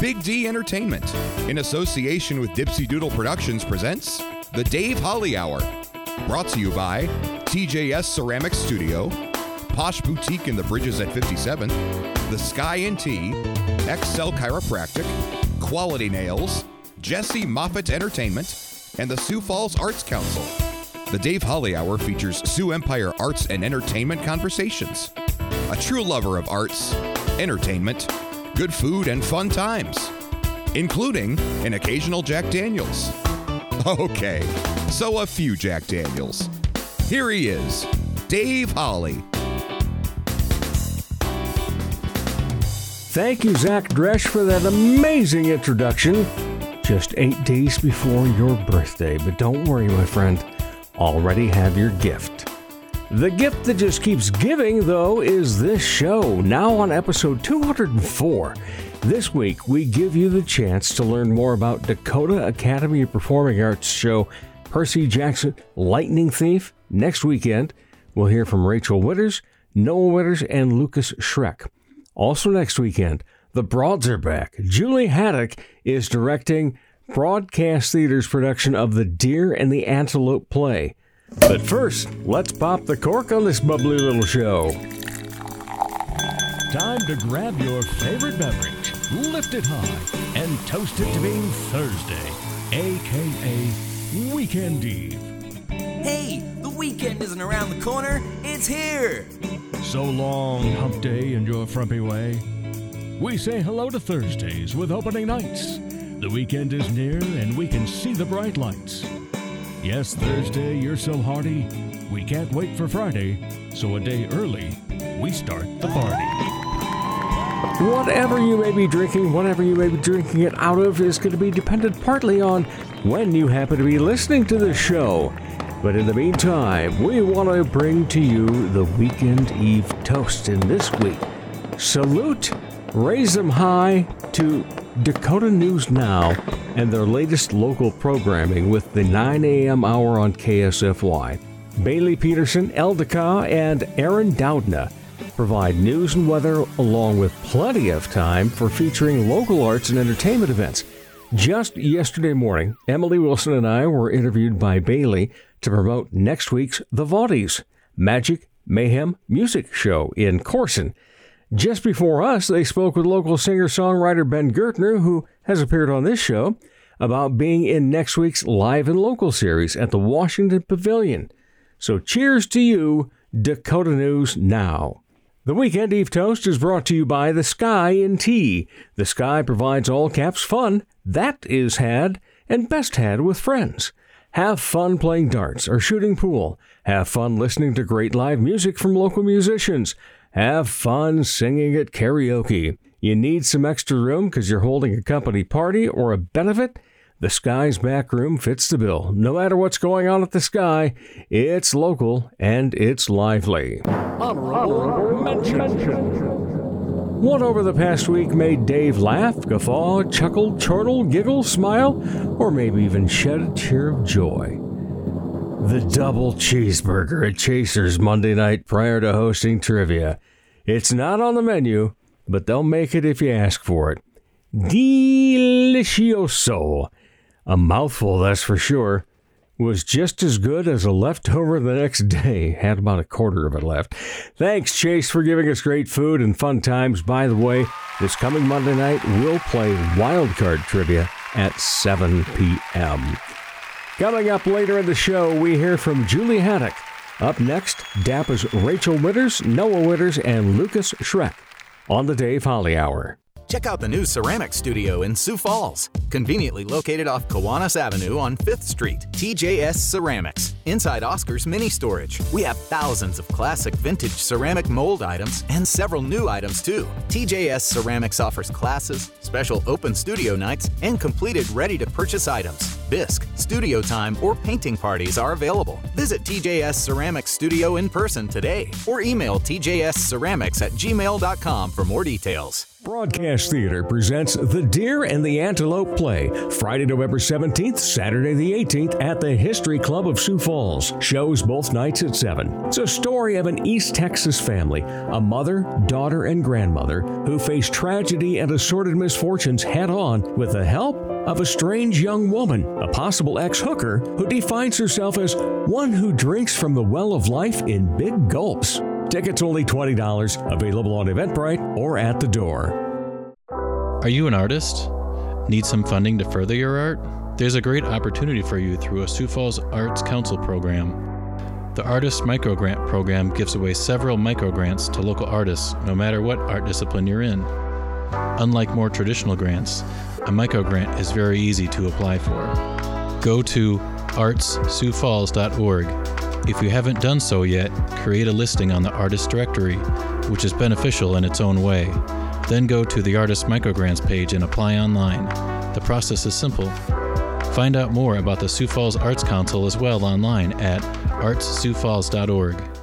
Big D Entertainment, in association with Dipsy Doodle Productions, presents The Dave Holly Hour. Brought to you by TJS Ceramic Studio, Posh Boutique in the Bridges at 57, The Sky and Tea, XL Chiropractic, Quality Nails, Jesse Moffitt Entertainment, and the Sioux Falls Arts Council. The Dave Holly Hour features Sioux Empire arts and entertainment conversations. A true lover of arts, entertainment, good food, and fun times, including an occasional Jack Daniels. Okay, so a few Jack Daniels. Here he is, Dave Holly. Thank you, Zach Dresch, for that amazing introduction. Just eight days before your birthday, but don't worry, my friend, already have your gift. The gift that just keeps giving, though, is this show, now on episode 204. This week, we give you the chance to learn more about Dakota Academy of Performing Arts show Percy Jackson Lightning Thief. Next weekend, we'll hear from Rachel Winters, Noah Winters, and Lucas Schreck. Also, next weekend, the Broads are back. Julie Haddock is directing Broadcast Theater's production of The Deer and the Antelope play. But first, let's pop the cork on this bubbly little show. Time to grab your favorite beverage, lift it high, and toast it to being Thursday, aka Weekend Eve. Hey, the weekend isn't around the corner, it's here! So long, hump day, and your frumpy way. We say hello to Thursdays with opening nights. The weekend is near, and we can see the bright lights. Yes, Thursday, you're so hearty. We can't wait for Friday, so a day early, we start the party. Whatever you may be drinking, whatever you may be drinking it out of, is going to be dependent partly on when you happen to be listening to the show. But in the meantime, we want to bring to you the Weekend Eve toast. in this week, salute, raise them high to Dakota News Now and their latest local programming with the 9 a.m. hour on KSFY. Bailey Peterson, Eldeka, and Aaron Doudna provide news and weather along with plenty of time for featuring local arts and entertainment events. Just yesterday morning, Emily Wilson and I were interviewed by Bailey to promote next week's The Vaughties Magic Mayhem Music Show in Corson. Just before us, they spoke with local singer songwriter Ben Gertner, who has appeared on this show, about being in next week's Live and Local series at the Washington Pavilion. So cheers to you, Dakota News Now. The Weekend Eve Toast is brought to you by The Sky in Tea. The Sky provides all caps fun that is had and best had with friends. Have fun playing darts or shooting pool. Have fun listening to great live music from local musicians. Have fun singing at karaoke. You need some extra room because you're holding a company party or a benefit? The Sky's back room fits the bill. No matter what's going on at the Sky, it's local and it's lively. Honorable mention. What over the past week made Dave laugh, guffaw, chuckle, chortle, giggle, smile, or maybe even shed a tear of joy? The double cheeseburger at Chaser's Monday night prior to hosting trivia. It's not on the menu, but they'll make it if you ask for it. Delicioso. A mouthful, that's for sure. Was just as good as a leftover the next day. Had about a quarter of it left. Thanks, Chase, for giving us great food and fun times. By the way, this coming Monday night, we'll play wildcard trivia at 7 p.m. Coming up later in the show, we hear from Julie Haddock. Up next, DAPA's Rachel Winters, Noah Winters, and Lucas Schreck on the Dave Holly Hour. Check out the new ceramic studio in Sioux Falls, conveniently located off Kiwanis Avenue on 5th Street. TJS Ceramics, inside Oscar's mini storage. We have thousands of classic vintage ceramic mold items and several new items too. TJS Ceramics offers classes, special open studio nights, and completed ready to purchase items. Bisque, studio time, or painting parties are available. Visit TJS Ceramics Studio in person today or email tjsceramics at gmail.com for more details. Broadcast Theater presents The Deer and the Antelope Play, Friday, November 17th, Saturday the 18th at the History Club of Sioux Falls. Shows both nights at 7. It's a story of an East Texas family, a mother, daughter, and grandmother who face tragedy and assorted misfortunes head on with the help of a strange young woman, a possible ex hooker who defines herself as one who drinks from the well of life in big gulps. Tickets only $20, available on Eventbrite or at the door. Are you an artist? Need some funding to further your art? There's a great opportunity for you through a Sioux Falls Arts Council program. The Artist Microgrant program gives away several microgrants to local artists, no matter what art discipline you're in. Unlike more traditional grants, a microgrant is very easy to apply for. Go to artssiouxfalls.org if you haven't done so yet, create a listing on the Artist Directory, which is beneficial in its own way. Then go to the Artist Microgrants page and apply online. The process is simple. Find out more about the Sioux Falls Arts Council as well online at artssiouxfalls.org.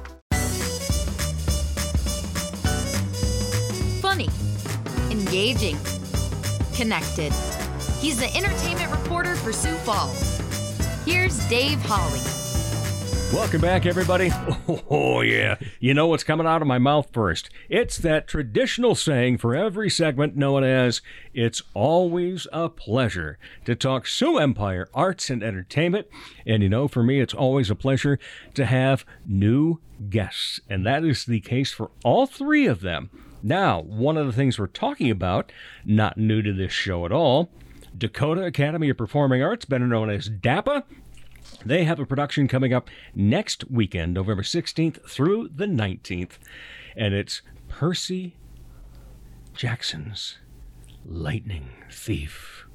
connected. He's the entertainment reporter for Sioux Falls. Here's Dave Holly. Welcome back, everybody. Oh, yeah. You know what's coming out of my mouth first? It's that traditional saying for every segment known as It's always a pleasure to talk Sioux Empire arts and entertainment. And you know, for me, it's always a pleasure to have new guests. And that is the case for all three of them. Now, one of the things we're talking about, not new to this show at all, Dakota Academy of Performing Arts, better known as DAPA, they have a production coming up next weekend, November 16th through the 19th, and it's Percy Jackson's Lightning Thief.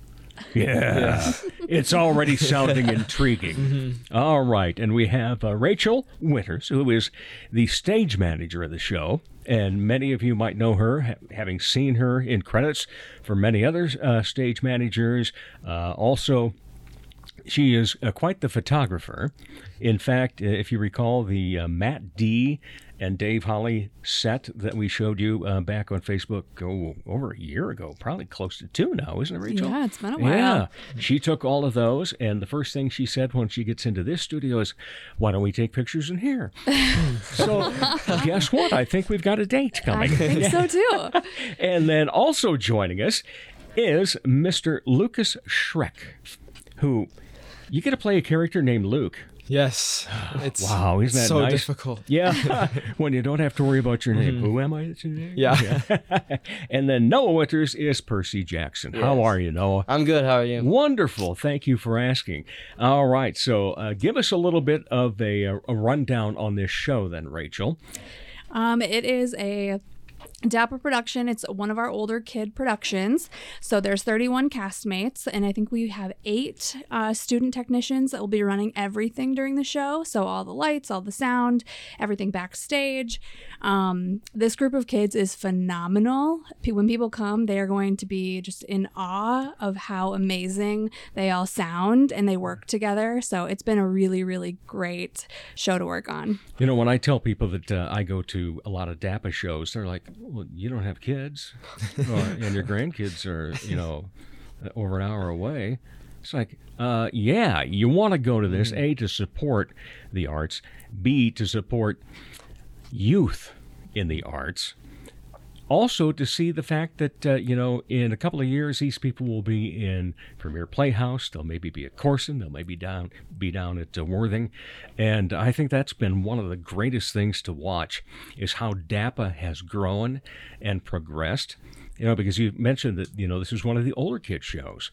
Yeah, it's already sounding intriguing. All right, and we have uh, Rachel Winters, who is the stage manager of the show, and many of you might know her, ha- having seen her in credits for many other uh, stage managers. Uh, also, she is uh, quite the photographer. In fact, uh, if you recall the uh, Matt D and Dave Holly set that we showed you uh, back on Facebook oh, over a year ago, probably close to two now, isn't it, Rachel? Yeah, it's been a while. Yeah. She took all of those, and the first thing she said when she gets into this studio is, Why don't we take pictures in here? so, guess what? I think we've got a date coming. I think so too. And then also joining us is Mr. Lucas Schreck, who you get to play a character named Luke. Yes. It's Wow, isn't that so nice? difficult. Yeah, when you don't have to worry about your name. Who am I today? Yeah. and then Noah Winters is Percy Jackson. How are you, Noah? I'm good. How are you? Wonderful. Thank you for asking. All right. So uh, give us a little bit of a, a rundown on this show, then, Rachel. Um, it is a DAPA production. It's one of our older kid productions. So there's 31 castmates, and I think we have eight uh, student technicians that will be running everything during the show. So all the lights, all the sound, everything backstage. Um, this group of kids is phenomenal. When people come, they are going to be just in awe of how amazing they all sound and they work together. So it's been a really, really great show to work on. You know, when I tell people that uh, I go to a lot of DAPA shows, they're like, well, you don't have kids, or, and your grandkids are, you know, over an hour away. It's like, uh, yeah, you want to go to this, A, to support the arts, B, to support youth in the arts. Also, to see the fact that, uh, you know, in a couple of years, these people will be in Premier Playhouse. They'll maybe be at Corson. They'll maybe down be down at uh, Worthing. And I think that's been one of the greatest things to watch is how DAPA has grown and progressed. You know, because you mentioned that, you know, this is one of the older kid shows.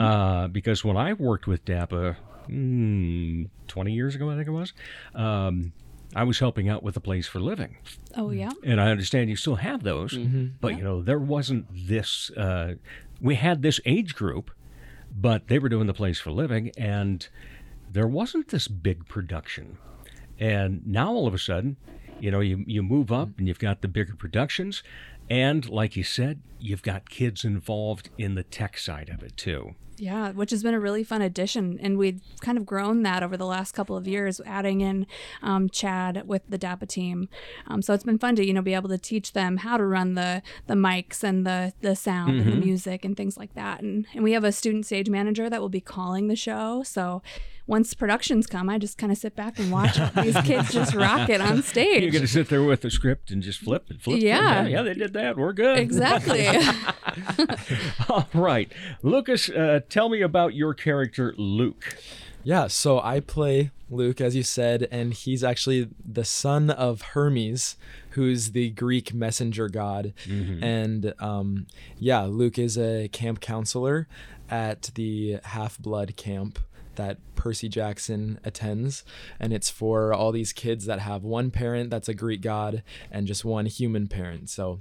Uh, because when I worked with DAPA, mm, 20 years ago, I think it was, um, I was helping out with the Place for Living Oh, yeah. and I understand you still have those, Mm-hmm. but you know there wasn't this. Uh, we had this age group, but they were doing the place for living, and there wasn't this big production. And now all of a sudden, you know, you you move up and you've got the bigger productions, and like you said, you've got kids involved in the tech side of it too. Yeah, which has been a really fun addition, and we've kind of grown that over the last couple of years, adding in um, Chad with the DAPA team. Um, so it's been fun to you know be able to teach them how to run the the mics and the the sound and the music and things like that. And and we have a student stage manager that will be calling the show. So once productions come, I just kind of sit back and watch these kids just rock it on stage. You're going to sit there with the script and just flip and flip. Yeah. yeah, they did that. We're good. Exactly. All right, Lucas, uh, tell me about your character, Luke. Yeah, so I play Luke, as you said, and he's actually the son of Hermes, who's the Greek messenger god. And um, yeah, Luke is a camp counselor at the Half Blood camp that Percy Jackson attends. And it's for all these kids that have one parent that's a Greek god and just one human parent. So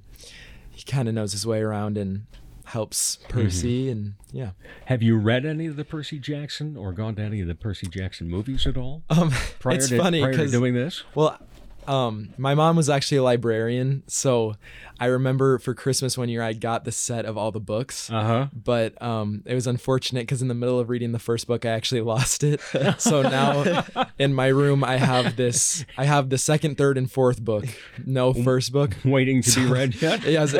he kind of knows his way around and helps Percy. And yeah. Have you read any of the Percy Jackson or gone to any of the Percy Jackson movies at all? Um, Prior it's to, funny prior to because doing this. Well, um, my mom was actually a librarian, so I remember for Christmas one year I got the set of all the books. Uh huh. But um, it was unfortunate because in the middle of reading the first book, I actually lost it. so now in my room, I have this. I have the second, third, and fourth book. No first book. Waiting to be read yet? yes,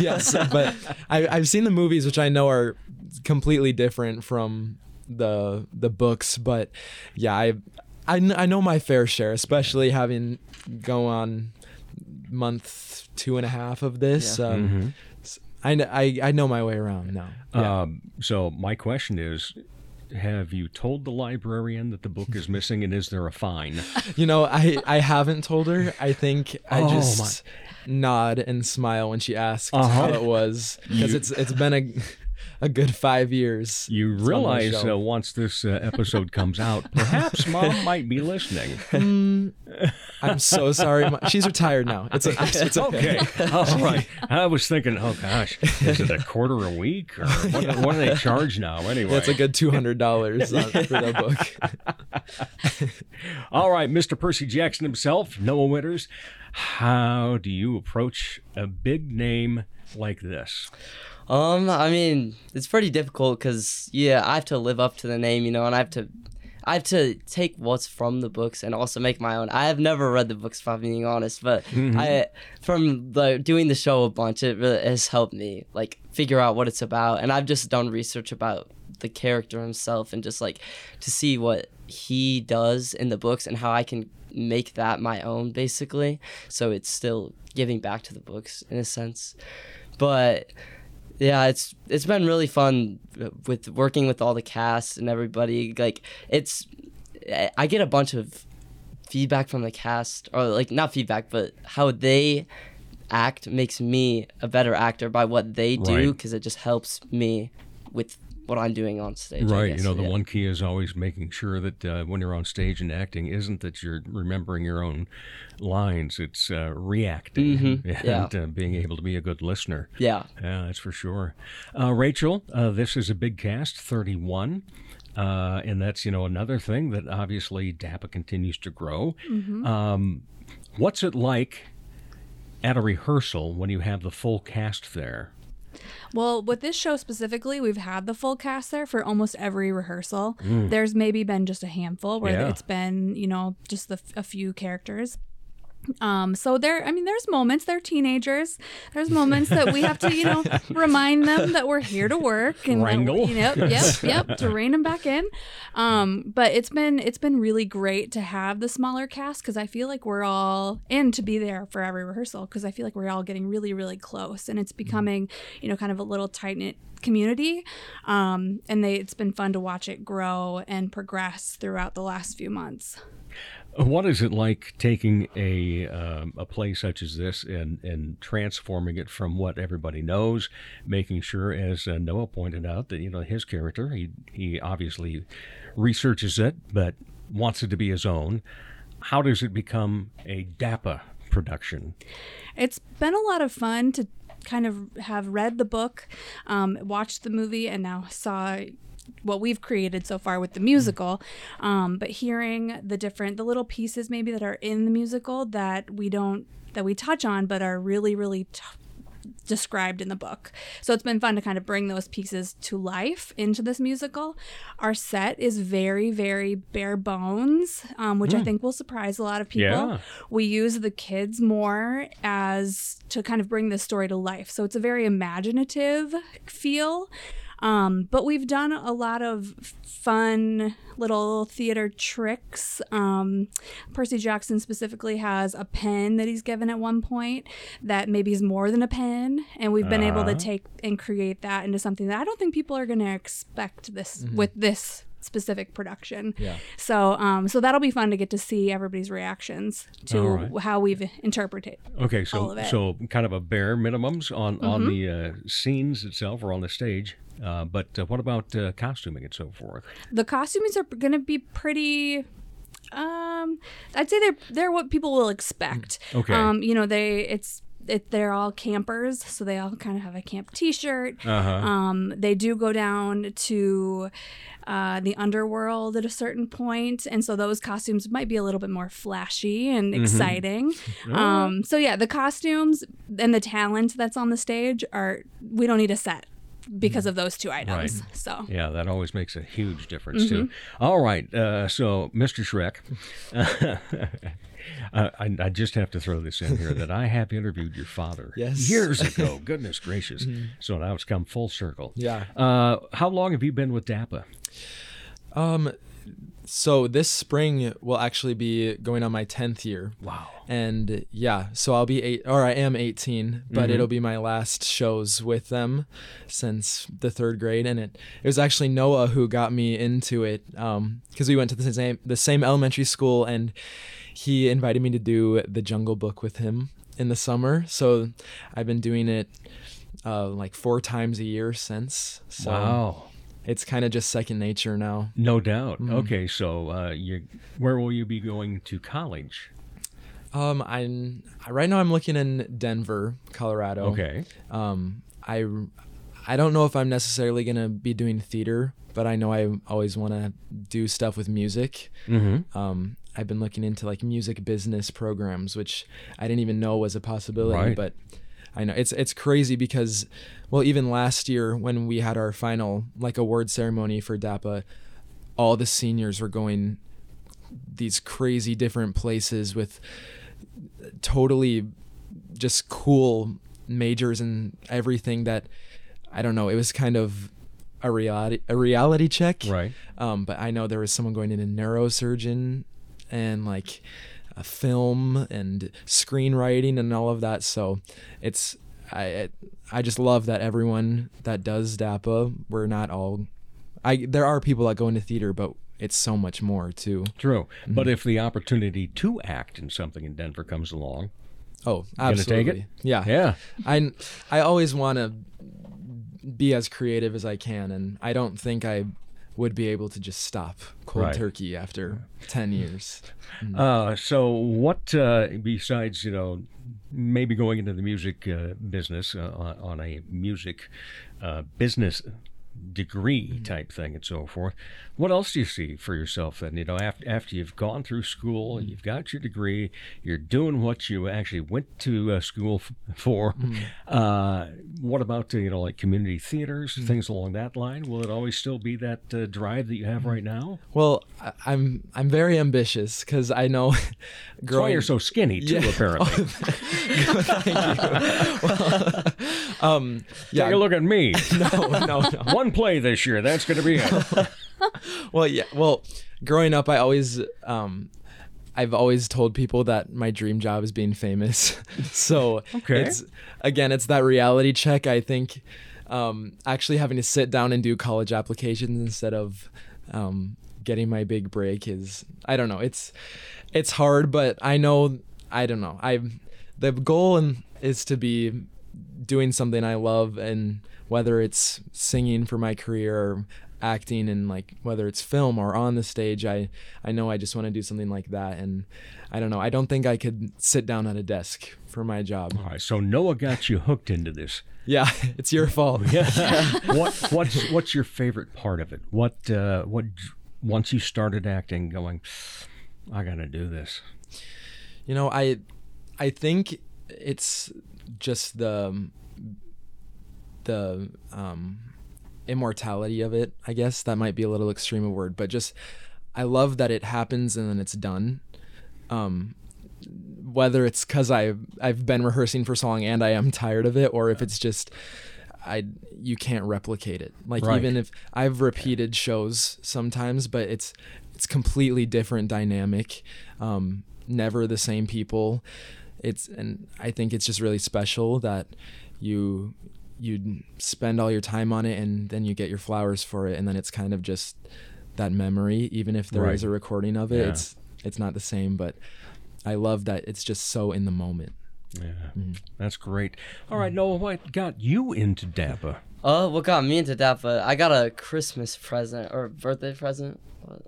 yes. But I, I've seen the movies, which I know are completely different from the the books. But yeah, I I, kn- I know my fair share, especially having go on month two and a half of this. Um, s- I, kn- I I know my way around now. Yeah. Um, so my question is. Have you told the librarian that the book is missing, and is there a fine? you know, I I haven't told her. I think I Oh, just nod and smile when she asks how it was because it's it's been a a good five years. You It's realize uh, once this uh, episode comes out, perhaps mom might be listening. I'm so sorry. She's retired now. It's a, it's okay. Okay, all right. I was thinking, oh gosh, is it a quarter a week or what, do- what do they charge now? Anyway, That's a good two hundred dollars for that book. all right, Mr. Percy Jackson himself, Noah Winters. How do you approach a big name like this? Um, I mean, it's pretty difficult because yeah, I have to live up to the name, you know, and I have to, I have to take what's from the books and also make my own. I have never read the books, if I'm being honest, but I, from the doing the show a bunch, it really has helped me like figure out what it's about, and I've just done research about the character himself and just like to see what he does in the books and how I can make that my own basically. So it's still giving back to the books in a sense, but yeah it's it's been really fun uh, with working with all the cast and everybody like it's i get a bunch of feedback from the cast or like not feedback but how they act makes me a better actor by what they do Right. because it just helps me with what i'm doing on stage I Right. You know, the yeah. one key is always making sure that uh, when you're on stage and acting, isn't that you're remembering your own lines. It's uh, reacting Mhm, and yeah. uh, being able to be a good listener. yeah Yeah, that's for sure. Uh, Rachel, uh, this is a big cast, 31. Uh, and that's, you know, another thing that obviously DAPA continues to grow. Um, what's it like at a rehearsal when you have the full cast there? Well, with this show specifically, we've had the full cast there for almost every rehearsal. Mm. There's maybe been just a handful where Yeah. it's been, you know, just the, a few characters. Um, so there, I mean, there's moments, they're teenagers. There's moments that we have to, you know, remind them that we're here to work and Wrangle. yep, yep, yep, to rein them back in. Um, but it's been, it's been really great to have the smaller cast because I feel like we're all in to be there for every rehearsal because I feel like we're all getting really, really close and it's becoming, you know, kind of a little tight knit community. Um, and they, it's been fun to watch it grow and progress throughout the last few months. What is it like taking a um, a play such as this and and transforming it from what everybody knows, making sure, as uh, Noah pointed out, that you know his character he he obviously researches it, but wants it to be his own. How does it become a DAPA production? It's been a lot of fun to kind of have read the book, um, watched the movie, and now saw what we've created so far with the musical. Um, but hearing the different, the little pieces maybe that are in the musical that we don't, that we touch on, but are really, really. T- described in the book. So it's been fun to kind of bring those pieces to life into this musical. Our set is very, very bare bones, um, which I think will surprise a lot of people. Yeah. We use the kids more as to kind of bring this story to life. So it's a very imaginative feel. Um, but we've done a lot of fun little theater tricks. Um, Percy Jackson specifically has a pen that he's given at one point that maybe is more than a pen, and we've been able to take and create that into something that I don't think people are going to expect this with this specific production. Yeah. So, um, so that'll be fun to get to see everybody's reactions to right. how we've interpreted. Okay, so so kind of a bare minimums on on Mhm. the uh, scenes itself or on the stage. Uh, but uh, what about uh, costuming and so forth? the costumes are going to be pretty um i'd say they're they're what people will expect Okay. um you know they it's it, they're all campers so they all kind of have a camp t-shirt Uh-huh. um they do go down to uh, the underworld at a certain point and so those costumes might be a little bit more flashy and Mm-hmm. exciting um so yeah the costumes and the talent that's on the stage are we don't need a set because of those two items Right. so Yeah, that always makes a huge difference too. Mm-hmm. All right, uh, so Mr. Schreck, uh, I, I just have to throw this in here that I have interviewed your father Yes. years ago. Goodness gracious! So now it's come full circle. Yeah. Uh, how long have you been with DAPA? Um, so this spring will actually be going on my 10th year. Wow. And yeah, so I'll be eight, or I am 18, but Mhm. it'll be my last shows with them since the third grade. And it, it was actually Noah who got me into it because we went to the same, the same elementary school and he invited me to do the Jungle Book with him in the summer. So I've been doing it uh, like four times a year since. So Wow. it's kind of just second nature now. No doubt. Mhm. Okay, so uh, you, where will you be going to college? Um, I'm right now. I'm looking in Denver, Colorado. Okay. Um, I, I don't know if I'm necessarily gonna be doing theater, but I know I always want to do stuff with music. Mm-hmm. Um, I've been looking into like music business programs, which I didn't even know was a possibility. Right. But I know it's it's crazy because, well, even last year when we had our final like award ceremony for DAPA, all the seniors were going these crazy different places with totally just cool majors and everything that I don't know. It was kind of a reality a reality check. Right. Um, but I know there was someone going in a neurosurgeon and like a film and screenwriting and all of that. So it's I it, I just love that everyone that does DAPA, we're not all I there are people that go into theater, but it's so much more too. True. But Mm-hmm. if the opportunity to act in something in Denver comes along, Oh, gonna take absolutely. it? Yeah. Yeah. I I always want to be as creative as I can, and I don't think I would be able to just stop cold Right. turkey after ten years. Uh, so what uh, besides you know maybe going into the music uh, business uh, on, on a music uh, business degree type thing and so forth what else do you see for yourself then you know after, after you've gone through school you've got your degree you're doing what you actually went to uh, school f- for uh, what about uh, you know like community theaters things along that line will it always still be that uh, drive that you have right now Well, I, I'm I'm very ambitious because I know. that's why you're so skinny too Yeah. apparently Well, um, yeah. Take a look at me. No, no, no. One play this year. That's going to be it. well, yeah. Well, growing up, I always, um, I've always told people that my dream job is being famous. so Okay. it's again, it's that reality check. I think um, actually having to sit down and do college applications instead of um, getting my big break is I don't know. It's it's hard, but I know I don't know. I the goal and is to be doing something I love and whether it's singing for my career or acting and like whether it's film or on the stage I I know I just want to do something like that and I don't know I don't think I could sit down at a desk for my job. All right. So Noah got you hooked into this. Yeah, it's your fault. what what's what's your favorite part of it? What uh, what once you started acting, going, I got to do this. You know, I I think it's just the the um, immortality of it. I guess that might be a little extreme a word, but just I love that it happens and then it's done. Um, whether it's because I I've been rehearsing for so long and I am tired of it, or if it's just I you can't replicate it. Like Right. even if I've repeated shows sometimes, but it's it's completely different dynamic. Um, never the same people. It's and I think it's just really special that you you spend all your time on it and then you get your flowers for it and then it's kind of just that memory even if there is Right. a recording of it Yeah. it's it's not the same but I love that it's just so in the moment. Yeah, mm-hmm. that's great. All right, Noah, what got you into DAPA? Uh, what got me into DAPA? I got a Christmas present or birthday present. What?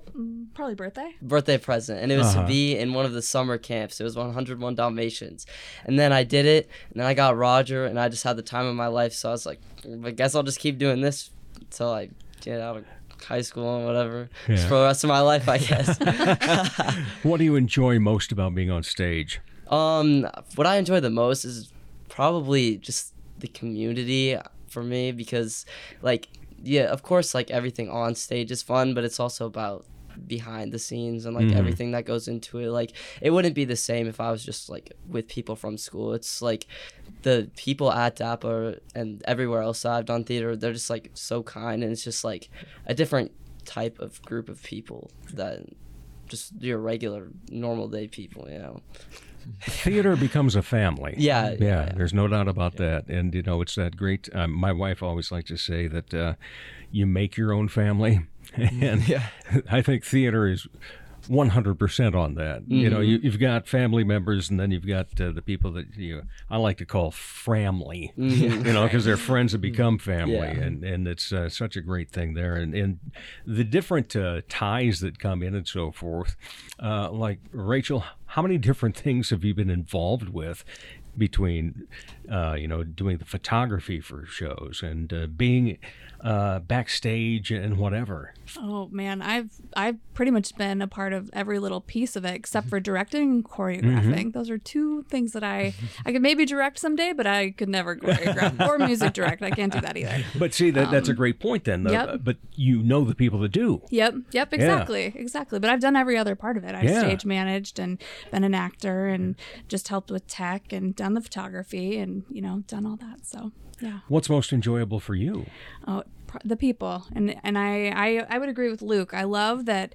Probably birthday. birthday present and it was Uh-huh. to be in one of the summer camps it was 101 dalmatians and then i did it and then i got roger and i just had the time of my life so i was like i guess i'll just keep doing this until i get out of high school and whatever Yeah. for the rest of my life i guess What do you enjoy most about being on stage? um what i enjoy the most is probably just the community for me because like yeah of course like everything on stage is fun but it's also about behind the scenes and like Mhm. everything that goes into it. Like it wouldn't be the same if i was just like with people from school. It's like the people at DAPA and everywhere else that i've done theater they're just like so kind and it's just like a different type of group of people that just your regular normal day people you know Theater becomes a family. Yeah, yeah, yeah. yeah. There's no doubt about that. And you know, it's that great. Um, my wife always likes to say that uh, you make your own family, and Yeah. I think theater is. 100% on that. You know, Mm-hmm. you, you've got family members, and then you've got uh, the people that you I like to call family. You know, because they're friends that become family, Mm-hmm. Yeah. and and it's uh, such a great thing there. And and the different uh, ties that come in and so forth. Uh, like Rachel, how many different things have you been involved with? Between, uh, you know, doing the photography for shows and uh, being uh, backstage and whatever. Oh man, I've I've pretty much been a part of every little piece of it except for directing and choreographing. Those are two things that I I could maybe direct someday, but I could never choreograph or music direct. I can't do that either. But see, that that's a great point then. Though. Um, yep. But you know the people that do. Yep, yep, exactly, exactly. But I've done every other part of it. I've Yeah. stage managed and been an actor and just helped with tech and done the photography and you know done all that. So yeah. What's most enjoyable for you? Oh, the people, and and I, I I would agree with Luke. I love that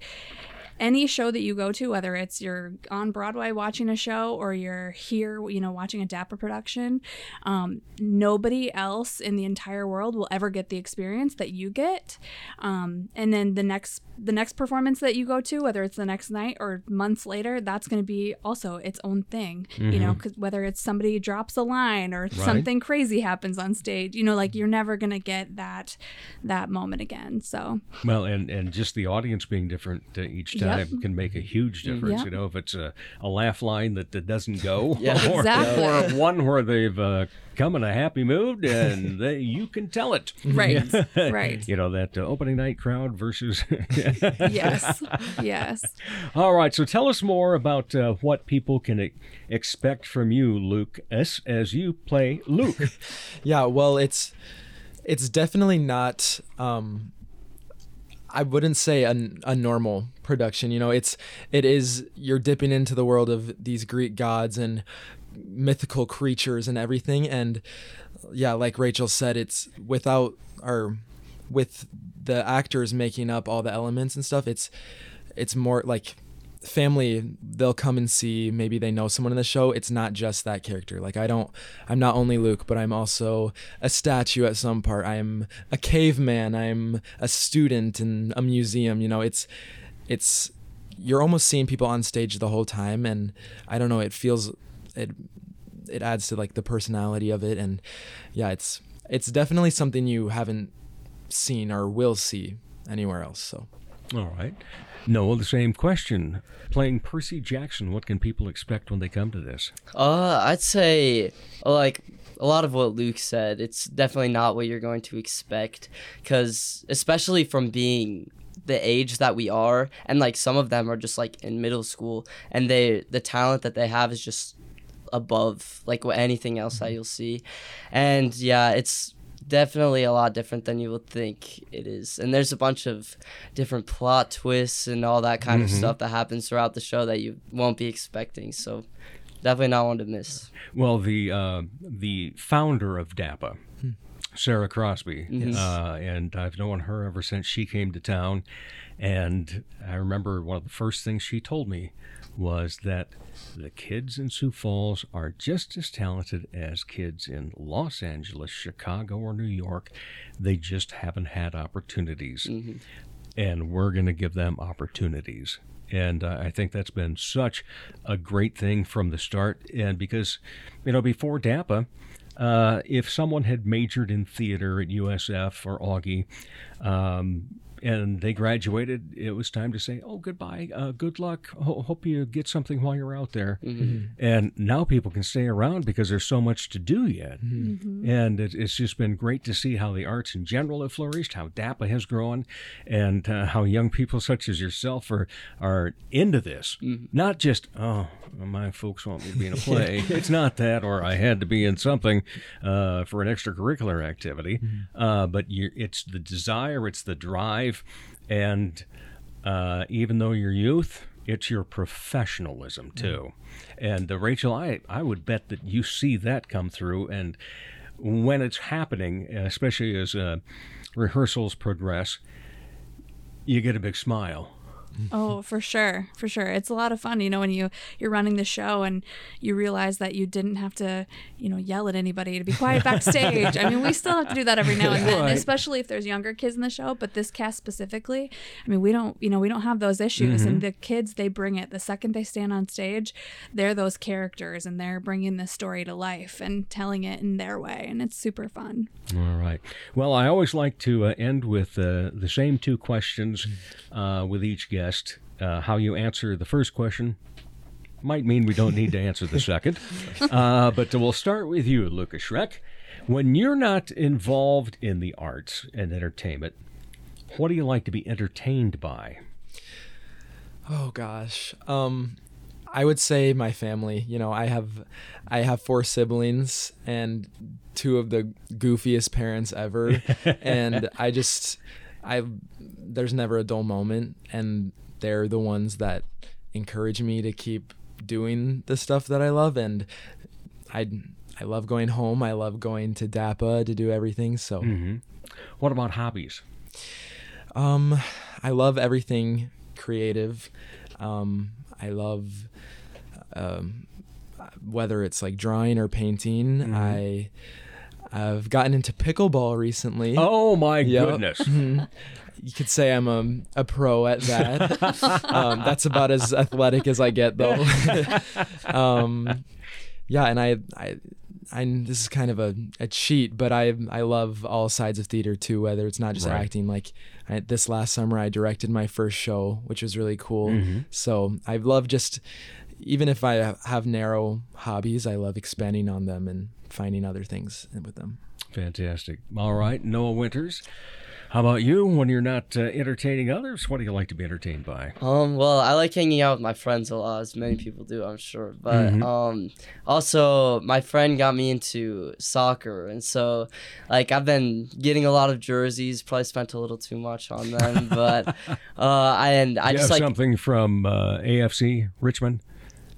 any show that you go to, whether it's you're on Broadway watching a show or you're here, you know, watching a DAPA production, um, nobody else in the entire world will ever get the experience that you get. Um, and then the next the next performance that you go to, whether it's the next night or months later, that's going to be also its own thing. You know, 'cause whether it's somebody drops a line or something crazy happens on stage, you know, like you're never going to get that that moment again. So Well, and and just the audience being different each Yep. Can make a huge difference. Yep. You know, if it's a, a laugh line that, that doesn't go, Yeah. or, Exactly. or one where they've uh, come in a happy mood and they, you can tell it. right, right. You know that uh, opening night crowd versus. yes, yes. All right, so tell us more about uh, what people can e- expect from you, Luke, as as you play Luke. Yeah, well, it's it's definitely not. Um, I wouldn't say a, a normal production. You know, it's it is you're dipping into the world of these Greek gods and mythical creatures and everything. And yeah, like Rachel said, it's without or with the actors making up all the elements and stuff. It's it's more like family they'll come and see maybe they know someone in the show. It's not just that character. Like i don't i'm not only luke but i'm also a statue at some part. I'm a caveman. I'm a student in a museum you know? It's it's you're almost seeing people on stage the whole time and i don't know it feels it it adds to like the personality of it and yeah it's it's definitely something you haven't seen or will see anywhere else so. All right. Noah, the same question. Playing Percy Jackson, what can people expect when they come to this? Uh, I'd say like a lot of what Luke said. It's definitely not what you're going to expect, because especially from being the age that we are, and like some of them are just like in middle school, and they the talent that they have is just above like what anything else that you'll see, and yeah, it's definitely a lot different than you would think it is. And there's a bunch of different plot twists and all that kind of Mhm. stuff that happens throughout the show that you won't be expecting. So definitely not one to miss. Well, the uh, the founder of DAPA, Sarah Crosby, Yes. uh, and I've known her ever since she came to town. And I remember one of the first things she told me was that the kids in Sioux Falls are just as talented as kids in Los Angeles, Chicago, or New York. They just haven't had opportunities. And we're going to give them opportunities. And uh, I think that's been such a great thing from the start. And because, you know, before DAPA, uh, if someone had majored in theater at USF or Augie, um, and they graduated, it was time to say, "Oh, goodbye, uh, good luck. Ho- hope you get something while you're out there." And now people can stay around because there's so much to do yet. And it, it's just been great to see how the arts in general have flourished, how DAPA has grown, and uh, how young people such as yourself are are into this. Not just oh, my folks want me to be in a play. it's not that, or I had to be in something uh, for an extracurricular activity. Uh, but you it's the desire, it's the drive, and uh, even though you're youth, it's your professionalism too. And uh, Rachel, I I would bet that you see that come through, and when it's happening, especially as uh, rehearsals progress, you get a big smile. Oh, for sure, for sure. It's a lot of fun, you know, when you you're running the show and you realize that you didn't have to, you know, yell at anybody to be quiet backstage. I mean, we still have to do that every now and then, Right. especially if there's younger kids in the show. But this cast specifically, I mean, we don't, you know, we don't have those issues. Mm-hmm. And the kids, they bring it. The second they stand on stage, they're those characters and they're bringing the story to life and telling it in their way, and it's super fun. All right. Well, I always like to uh, end with uh, the same two questions uh, with each guest. Uh, how you answer the first question might mean we don't need to answer the second. Uh, but we'll start with you, Lucas Schreck. When you're not involved in the arts and entertainment, what do you like to be entertained by? Oh gosh. Um I would say my family. You know, I have I have four siblings and two of the goofiest parents ever and I just I there's never a dull moment and they're the ones that encourage me to keep doing the stuff that I love and I I love going home. I love going to DAPA to do everything. So What about hobbies? um, I love everything creative. Um, I love um, whether it's like drawing or painting. I I've gotten into pickleball recently. Oh, my Yep. goodness. Mhm. You could say I'm a, a pro at that. um, that's about as athletic as I get, though. um, yeah, and I, I, I, this is kind of a, a cheat, but I, I love all sides of theater too. Whether it's not just Right. acting, like I, this last summer, I directed my first show, which was really cool. Mm-hmm. So I love just, even if I have narrow hobbies, I love expanding on them and finding other things with them. Fantastic. All right, Noah Winters. How about you? When you're not uh, entertaining others, what do you like to be entertained by? Um, well, I like hanging out with my friends a lot, as many people do, I'm sure. But Mhm. um, also, my friend got me into soccer, and so like I've been getting a lot of jerseys. Probably spent a little too much on them, but uh, and I you just have like something from uh, AFC Richmond.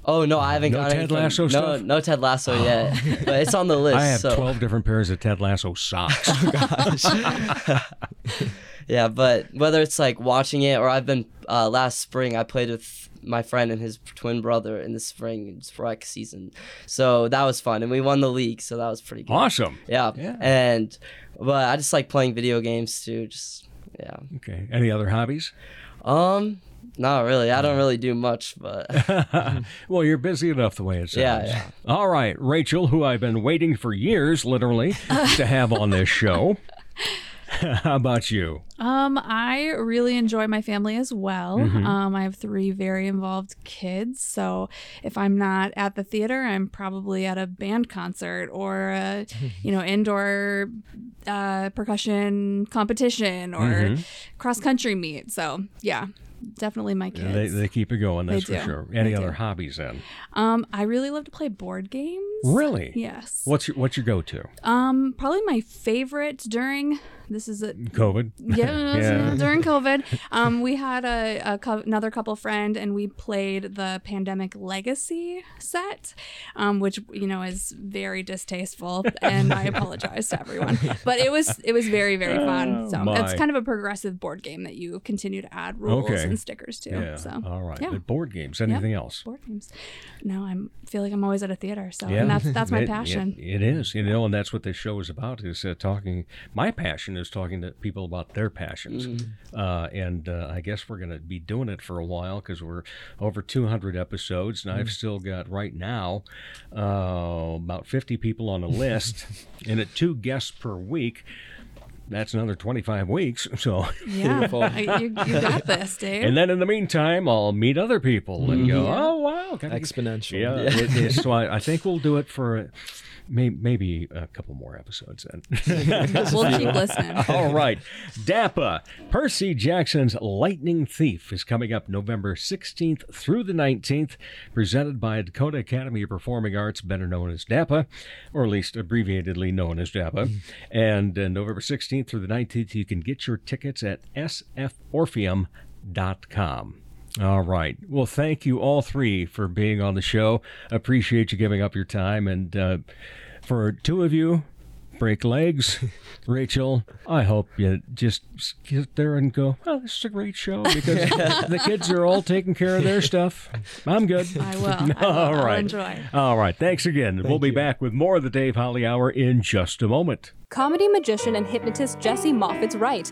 Oh no, I haven't No got Ted Lasso no stuff? no Ted Lasso yet, but it's on the list. I have so. 12 different pairs of Ted Lasso socks. Yeah, but whether it's like watching it or I've been uh, last spring I played with my friend and his twin brother in the spring rec season, so that was fun and we won the league, so that was pretty good. awesome. Yeah. Yeah. and but I just like playing video games too. Just yeah. Okay. Any other hobbies? Um, not really. I don't really do much, but well, you're busy enough the way it sounds. Yeah, yeah. All right, Rachel, who I've been waiting for years, literally, to have on this show. How about you? Um, I really enjoy my family as well. Mhm. Um, I have three very involved kids, so if I'm not at the theater, I'm probably at a band concert or a, you know, indoor uh, percussion competition or Mhm. cross country meet. So yeah, definitely my kids. They, they keep it going, They that's for do. sure. Any They other do. hobbies then? Um, I really love to play board games. Really? Yes. What's your what's your go to? Um, probably my favorite during this is a COVID. yeah, Yeah. during COVID. Um, we had a, a cou- another couple friend and we played the Pandemic Legacy set, um, which you know is very distasteful, and I apologize to everyone. But it was it was very very fun. Oh, So my. it's kind of a progressive board game that you continue to add rules Okay. and stickers to. Yeah. So All right. yeah. Board games. Yep. Anything else? Board games. No, I'm feel like I'm always at a theater. So Yeah, and that's that's my It- passion. It, it is, you know, and that's what this show is about. Is uh, talking. My passion is talking to people about their passions, Mm-hmm. uh, and uh, I guess we're going to be doing it for a while because we're over 200 episodes, and Mm. I've still got right now uh, about 50 people on the list, and at two guests per week. That's another 25 weeks. So, Yeah, you, you got this, Dave. and then in the meantime, I'll meet other people and go, Yeah. oh, wow. Exponential. Yeah. is. so I, I think we'll do it for may, maybe a couple more episodes then. We'll keep listening. All right. DAPA, Percy Jackson's Lightning Thief, is coming up November 16th through the 19th, presented by Dakota Academy of Performing Arts, better known as DAPA, or at least abbreviatedly known as DAPA. and uh, November 16th through the 19th, you can get your tickets at sforpheum.com. All right. Well, thank you all three for being on the show. Appreciate you giving up your time. And uh, for two of you, break legs. Rachel, I hope you just get there and go, oh, this is a great show because the kids are all taking care of their stuff. I'm good. I will. I will. All I'll right. enjoy. All right. Thanks again. we'll be back with more of the Dave Holly Hour in just a moment. Comedy magician and hypnotist Jesse Moffitt's right.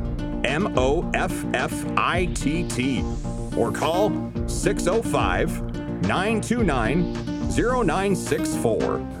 M O F F I T T. Or call 605 929 0964.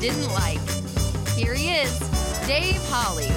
Didn't like. Here he is, Dave Holly.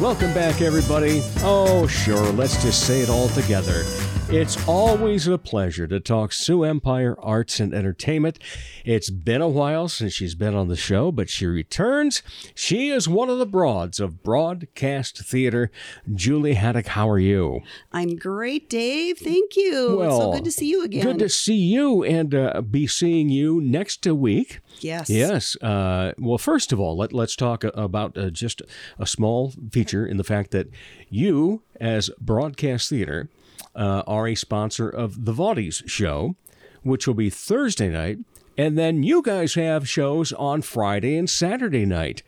Welcome back, everybody. Oh, sure, let's just say it all together. It's always a pleasure to talk Sioux Empire Arts and Entertainment. It's been a while since she's been on the show, but she returns. She is one of the broads of broadcast theater. Julie Haddock, how are you? I'm great, Dave. Thank you. it's so good to see you again. Good to see you and uh, be seeing you next week. Yes. Yes. Uh, well, first of all, let, let's talk about uh, just a small feature in the fact that you, as broadcast theater, uh, are a sponsor of the Vaughties show, which will be Thursday night. And then you guys have shows on Friday and Saturday night.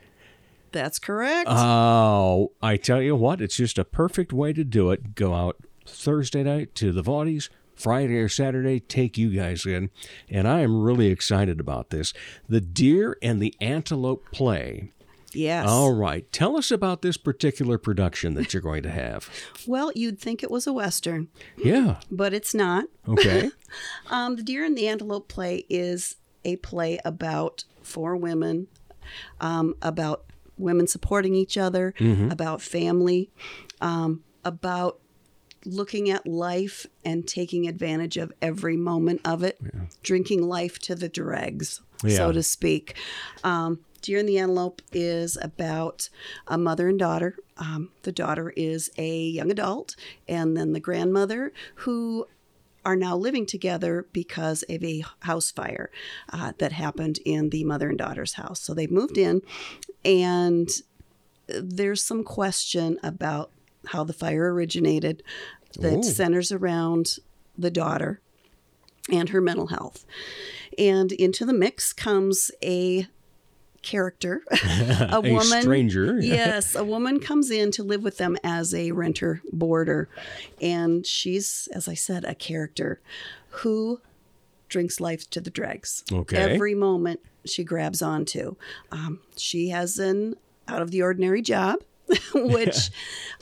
That's correct. Oh, I tell you what, it's just a perfect way to do it. Go out Thursday night to the Vaughties, Friday or Saturday, take you guys in. And I am really excited about this. The Deer and the Antelope play. Yes. All right. Tell us about this particular production that you're going to have. Well, you'd think it was a Western, Yeah. but it's not. Okay. Um, the Deer and the Antelope play is a play about four women, um, about women supporting each other, Mhm. about family, um, about looking at life and taking advantage of every moment of it, drinking life to the dregs, Yeah. so to speak. Um, Deer and the Antelope is about a mother and daughter. Um, the daughter is a young adult, and then the grandmother who are now living together because of a house fire uh, that happened in the mother and daughter's house. So they moved in, and there's some question about how the fire originated that Ooh. centers around the daughter and her mental health. And into the mix comes a character, a, A woman. stranger. yes, a woman comes in to live with them as a renter boarder. And she's, as I said, a character who drinks life to the dregs. Okay. Every moment she grabs onto. Um, she has an out of the ordinary job, which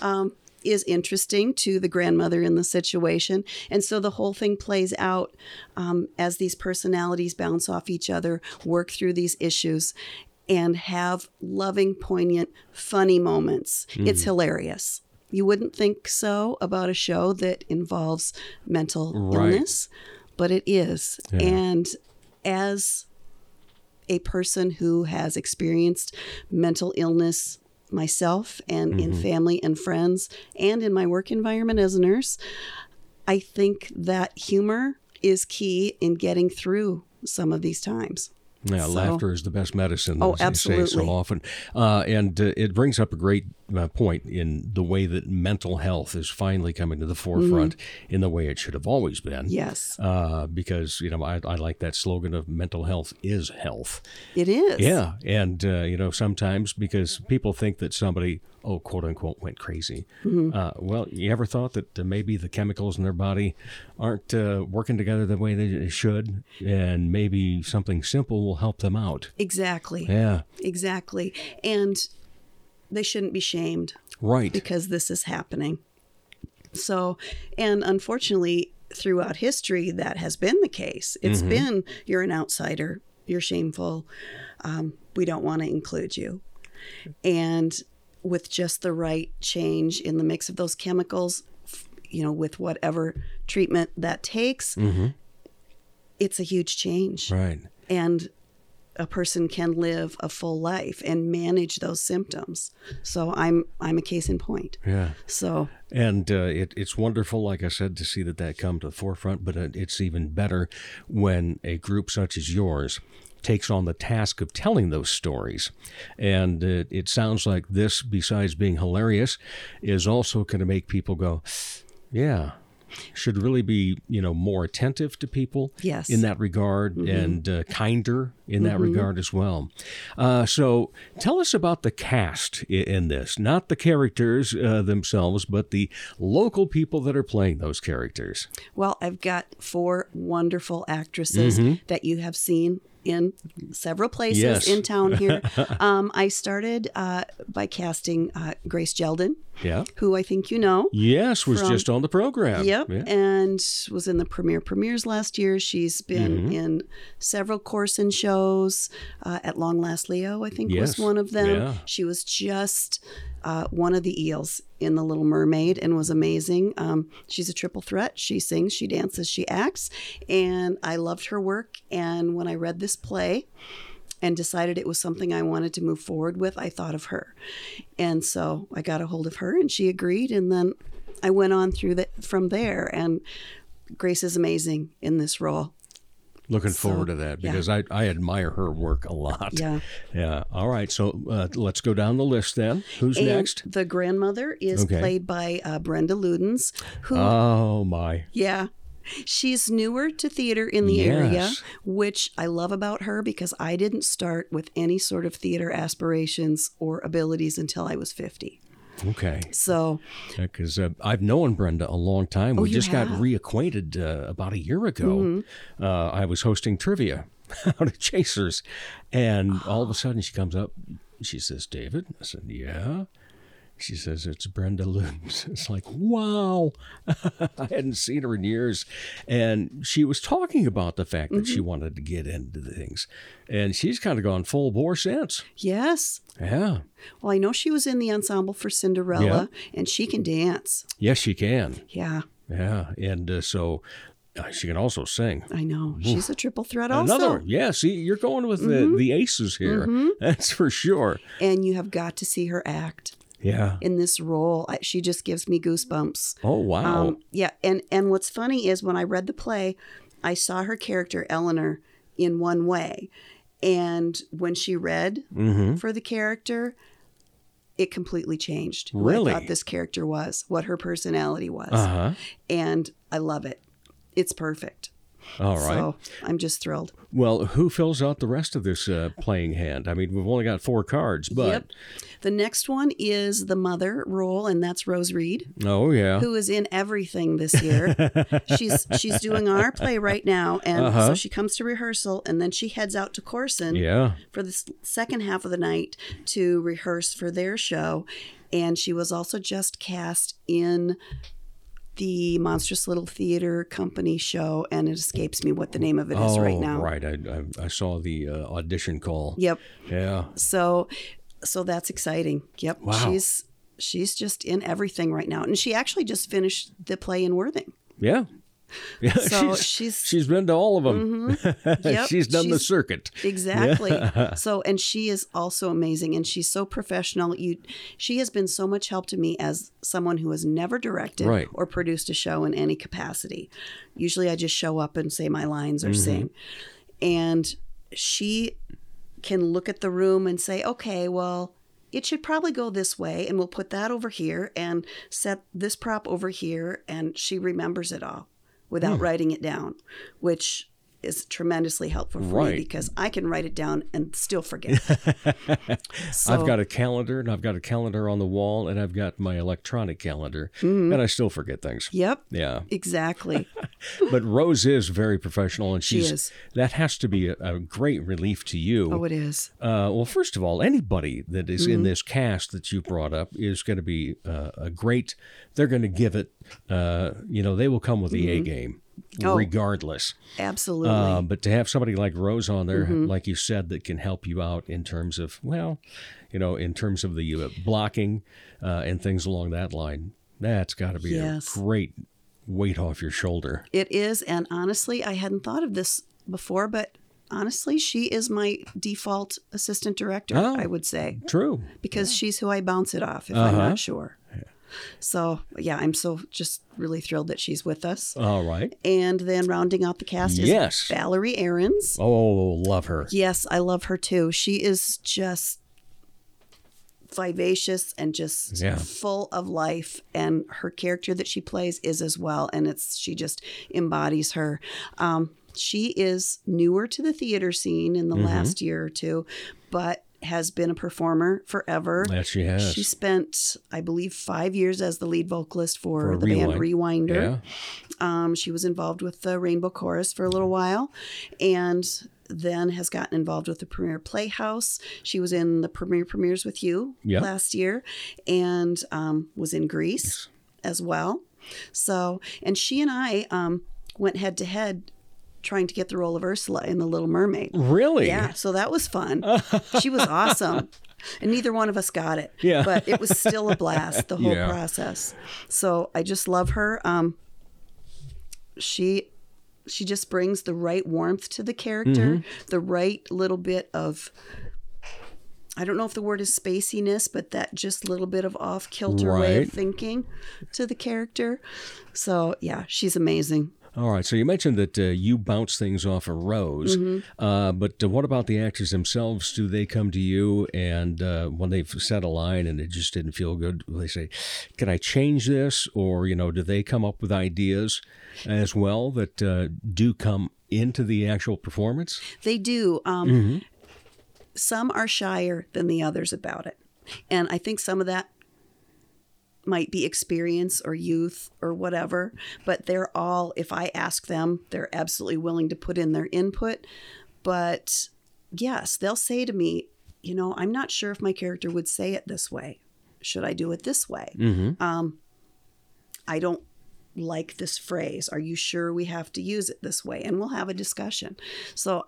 um, is interesting to the grandmother in the situation. And so the whole thing plays out um, as these personalities bounce off each other, work through these issues, and have loving, poignant, funny moments. It's Mhm. hilarious. You wouldn't think so about a show that involves mental Right. illness, but it is. Yeah. And as a person who has experienced mental illness myself and in Mhm. family and friends and in my work environment as a nurse, I think that humor is key in getting through some of these times. Yeah, So- laughter is the best medicine. Oh, as they say absolutely. so often, uh, and uh, it brings up a great uh, point in the way that mental health is finally coming to the forefront in the way it should have always been. Mm-hmm. Yes. uh, because you know I, I like that slogan of mental health is health. It is. Yeah, and uh, you know sometimes because people think that somebody oh quote unquote went crazy. Mhm. Uh, well, you ever thought that uh, maybe the chemicals in their body aren't uh, working together the way they should, and maybe something simple will help them out. Exactly. Yeah. Exactly. And they shouldn't be shamed. Right. Because this is happening. So, and unfortunately, throughout history, that has been the case. It's Mhm. been you're an outsider, you're shameful, um, we don't want to include you. And with just the right change in the mix of those chemicals, you know, with whatever treatment that takes, Mm-hmm. it's a huge change. Right. And a person can live a full life and manage those symptoms. So I'm I'm a case in point. Yeah. So And uh, it, it's wonderful, like I said, to see that that come to the forefront. But it's even better when a group such as yours takes on the task of telling those stories. And it, it sounds like this, besides being hilarious, is also going to make people go, "Yeah." Should really be, you know, more attentive to people Yes. in that regard Mhm. and uh, kinder in that Mhm. regard as well. Uh, so tell us about the cast in this, not the characters uh, themselves, but the local people that are playing those characters. Well, I've got four wonderful actresses Mhm. that you have seen in several places Yes. in town here. um, I started uh, by casting uh, Grace Jeldon, Yeah. who I think you know. Yes, was from- just on the program. Yep, Yeah. and was in the premiere premieres last year. She's been Mhm. in several Corson shows. Uh, at Long Last Leo, I think Yes, was one of them. yeah. She was just uh, one of the eels in The Little Mermaid and was amazing. Um, she's a triple threat. She sings, she dances, she acts, and I loved her work. And when I read this play. And decided it was something I wanted to move forward with. I thought of her, and so I got a hold of her, and she agreed. And then I went on through the, from there, and Grace is amazing in this role. Looking So, forward to that yeah. because I, I admire her work a lot. Yeah. Yeah. All right. So uh, let's go down the list then. Who's and next? The grandmother is Okay. played by uh, Brenda Ludens, who, Oh, my. yeah, she's newer to theater in the area, which I love about her because I didn't start with any sort of theater aspirations or abilities until I was 50. Okay. So, Because uh, I've known Brenda a long time. Oh, we just got reacquainted uh, about a year ago. Mhm. Uh, I was hosting trivia out at Chasers, and all of a sudden she comes up. She says, "David." I said, "Yeah." She says, "It's Brenda Looms." It's like, wow! I hadn't seen her in years, and she was talking about the fact that she Mhm. wanted to get into things, and she's kind of gone full bore since. yes. Yeah. Well, I know she was in the ensemble for Cinderella, and she can dance. Yes, she can. Yeah, Yeah, and uh, so uh, she can also sing. I know. She's a triple threat also. Another one. Yeah, see, you're going with the, Mhm. the aces here. Mhm. That's for sure. And you have got to see her act. Yeah. in this role. I- She just gives me goosebumps. Oh, wow. Um, yeah, and and what's funny is when I read the play, I saw her character Eleanor in one way, and when she read Mhm. for the character, it completely changed. Really? I thought this character was, what her personality was. Uh-huh. And I love it. It's perfect. All right. So I'm just thrilled. Well, who fills out the rest of this uh, playing hand? I mean, we've only got four cards, but Yep. The next one is the mother role, and that's Rose Reed. oh yeah, Who is in everything this year? she's she's doing our play right now, and Uh-huh. so she comes to rehearsal, and then she heads out to Corson yeah. for the second half of the night to rehearse for their show. And she was also just cast in the Monstrous Little Theater Company show, and it escapes me what the name of it is oh, right now. right. I, I, I saw the uh, audition call. Yep. Yeah. So, so that's exciting. Yep. Wow. She's she's just in everything right now, and she actually just finished the play in Worthing. Yeah. Yeah, So she's, she's- she's been to all of them. Yep, she's done the circuit. Exactly. Yeah. So, and she is also amazing, and she's so professional. You, she has been so much help to me as someone who has never directed Right. or produced a show in any capacity. Usually, I just show up and say my lines or Mhm. sing, and she can look at the room and say, "Okay, well." It should probably go this way, and we'll put that over here and set this prop over here. And she remembers it all without Hmm. writing it down, which is tremendously helpful for Right. me because I can write it down and still forget. So- I've got a calendar, and I've got a calendar on the wall, and I've got my electronic calendar, Mhm. and I still forget things. Yep. Yeah. Exactly. But Rose is very professional, and She is. that has to be a, a great relief to you. Oh, it is. Uh, well, first of all, anybody that is in Mhm. this cast that you brought up is going to be uh, a great. They're going to give it. Uh, you know, they will come with the A Mhm. game, Oh. regardless. Absolutely. Uh, but to have somebody like Rose on there, Mhm. like you said, that can help you out in terms of well, you know, in terms of the uh, blocking uh, and things along that line, that's got to be Yes. a great weight off your shoulder. It is. And honestly, I hadn't thought of this before, but honestly, she is my default assistant director, Oh. I would say. True. Because she's who I bounce it off if I'm Uh-huh. not sure. So, yeah, I'm so just really thrilled that she's with us. All right. And then rounding out the cast is Yes. Valerie Aarons. Oh, love her. Yes, I love her too. She is just vivacious and just Yeah. full of life and her character that she plays is as well and it's she just embodies her um, she is newer to the theater scene in the Mhm. last year or two but has been a performer forever That she has. she spent i believe five years as the lead vocalist for, For the band Rewind. rewinder um, she was involved with the Rainbow Chorus for a little while and then has gotten involved with the Premiere Playhouse. She was in the Premiere Premieres with You Yeah. last year and um, was in Grease as well. So, and she and I um, went head to head trying to get the role of Ursula in The Little Mermaid. Really? Yeah, so that was fun. she was awesome. And neither one of us got it. Yeah. But it was still a blast, the whole Yeah. process. So I just love her. Um, she she just brings the right warmth to the character, Mhm. the right little bit of I don't know if the word is spaciness, but that just little bit of off kilter way of thinking to the character. So yeah, she's amazing. All right. So you mentioned that uh, you bounce things off of Rose, Mhm. uh, but uh, what about the actors themselves? Do they come to you and uh, when they've set a line and it just didn't feel good, they say, "Can I change this?" Or you know, do they come up with ideas as well that uh, do come into the actual performance? They do. Um, Mhm. Some are shyer than the others about it. And I think some of that might be experience or youth or whatever, but they're all, if I ask them, they're absolutely willing to put in their input. But yes, they'll say to me, you know, I'm not sure if my character would say it this way. Should I do it this way? Mhm. Um, I don't like this phrase. Are you sure we have to use it this way? And we'll have a discussion. So,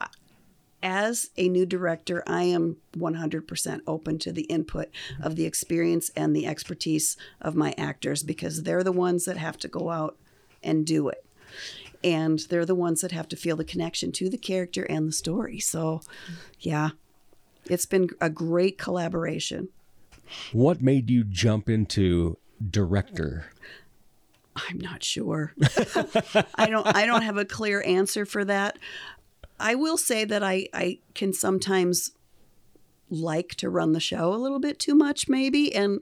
as a new director, I am 100% open to the input of the experience and the expertise of my actors because they're the ones that have to go out and do it. And they're the ones that have to feel the connection to the character and the story. So, yeah, it's been a great collaboration. What made you jump into director? I'm not sure. I don't I don't have a clear answer for that. I will say that I I can sometimes like to run the show a little bit too much, maybe. And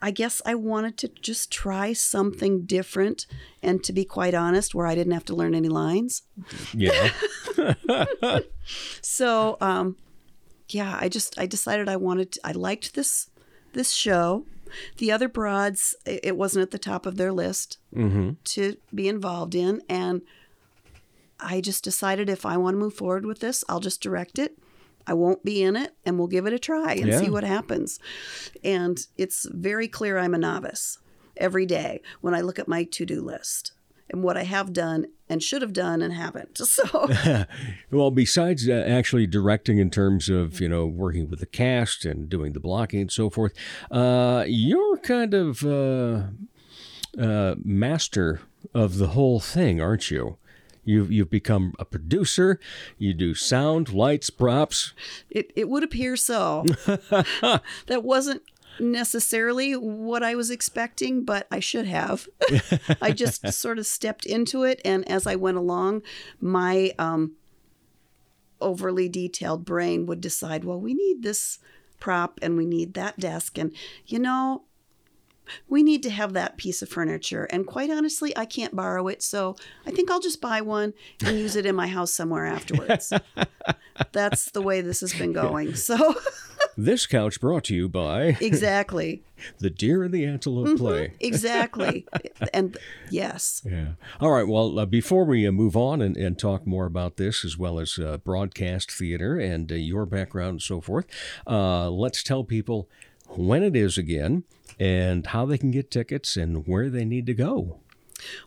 I guess I wanted to just try something different and to be quite honest, where I didn't have to learn any lines. Yeah. so, um, yeah, I just I decided I wanted to, I liked this this show. The other broads, it wasn't at the top of their list mm-hmm. to be involved in, and I just decided if I want to move forward with this, I'll just direct it. I won't be in it, and we'll give it a try and Yeah. see what happens. And it's very clear I'm a novice every day when I look at my to do list and what I have done and should have done and haven't. So. well, besides uh, actually directing in terms of you know working with the cast and doing the blocking and so forth, uh, you're kind of uh, uh, master of the whole thing, aren't you? You've you've become a producer. You do sound, lights, props. It, it would appear so. that wasn't necessarily what I was expecting, but I should have. I just sort of stepped into it, and as I went along, my um, overly detailed brain would decide, well, we need this prop and we need that desk, and you know, we need to have that piece of furniture. And quite honestly, I can't borrow it, so I think I'll just buy one and use it in my house somewhere afterwards. That's the way this has been going. So, This couch brought to you by exactly. the Deer and the Antelope play. Exactly. and yes. Yeah. All right. Well, uh, before we uh, move on and, and talk more about this, as well as uh, broadcast theater and uh, your background and so forth, uh, let's tell people when it is again and how they can get tickets and where they need to go.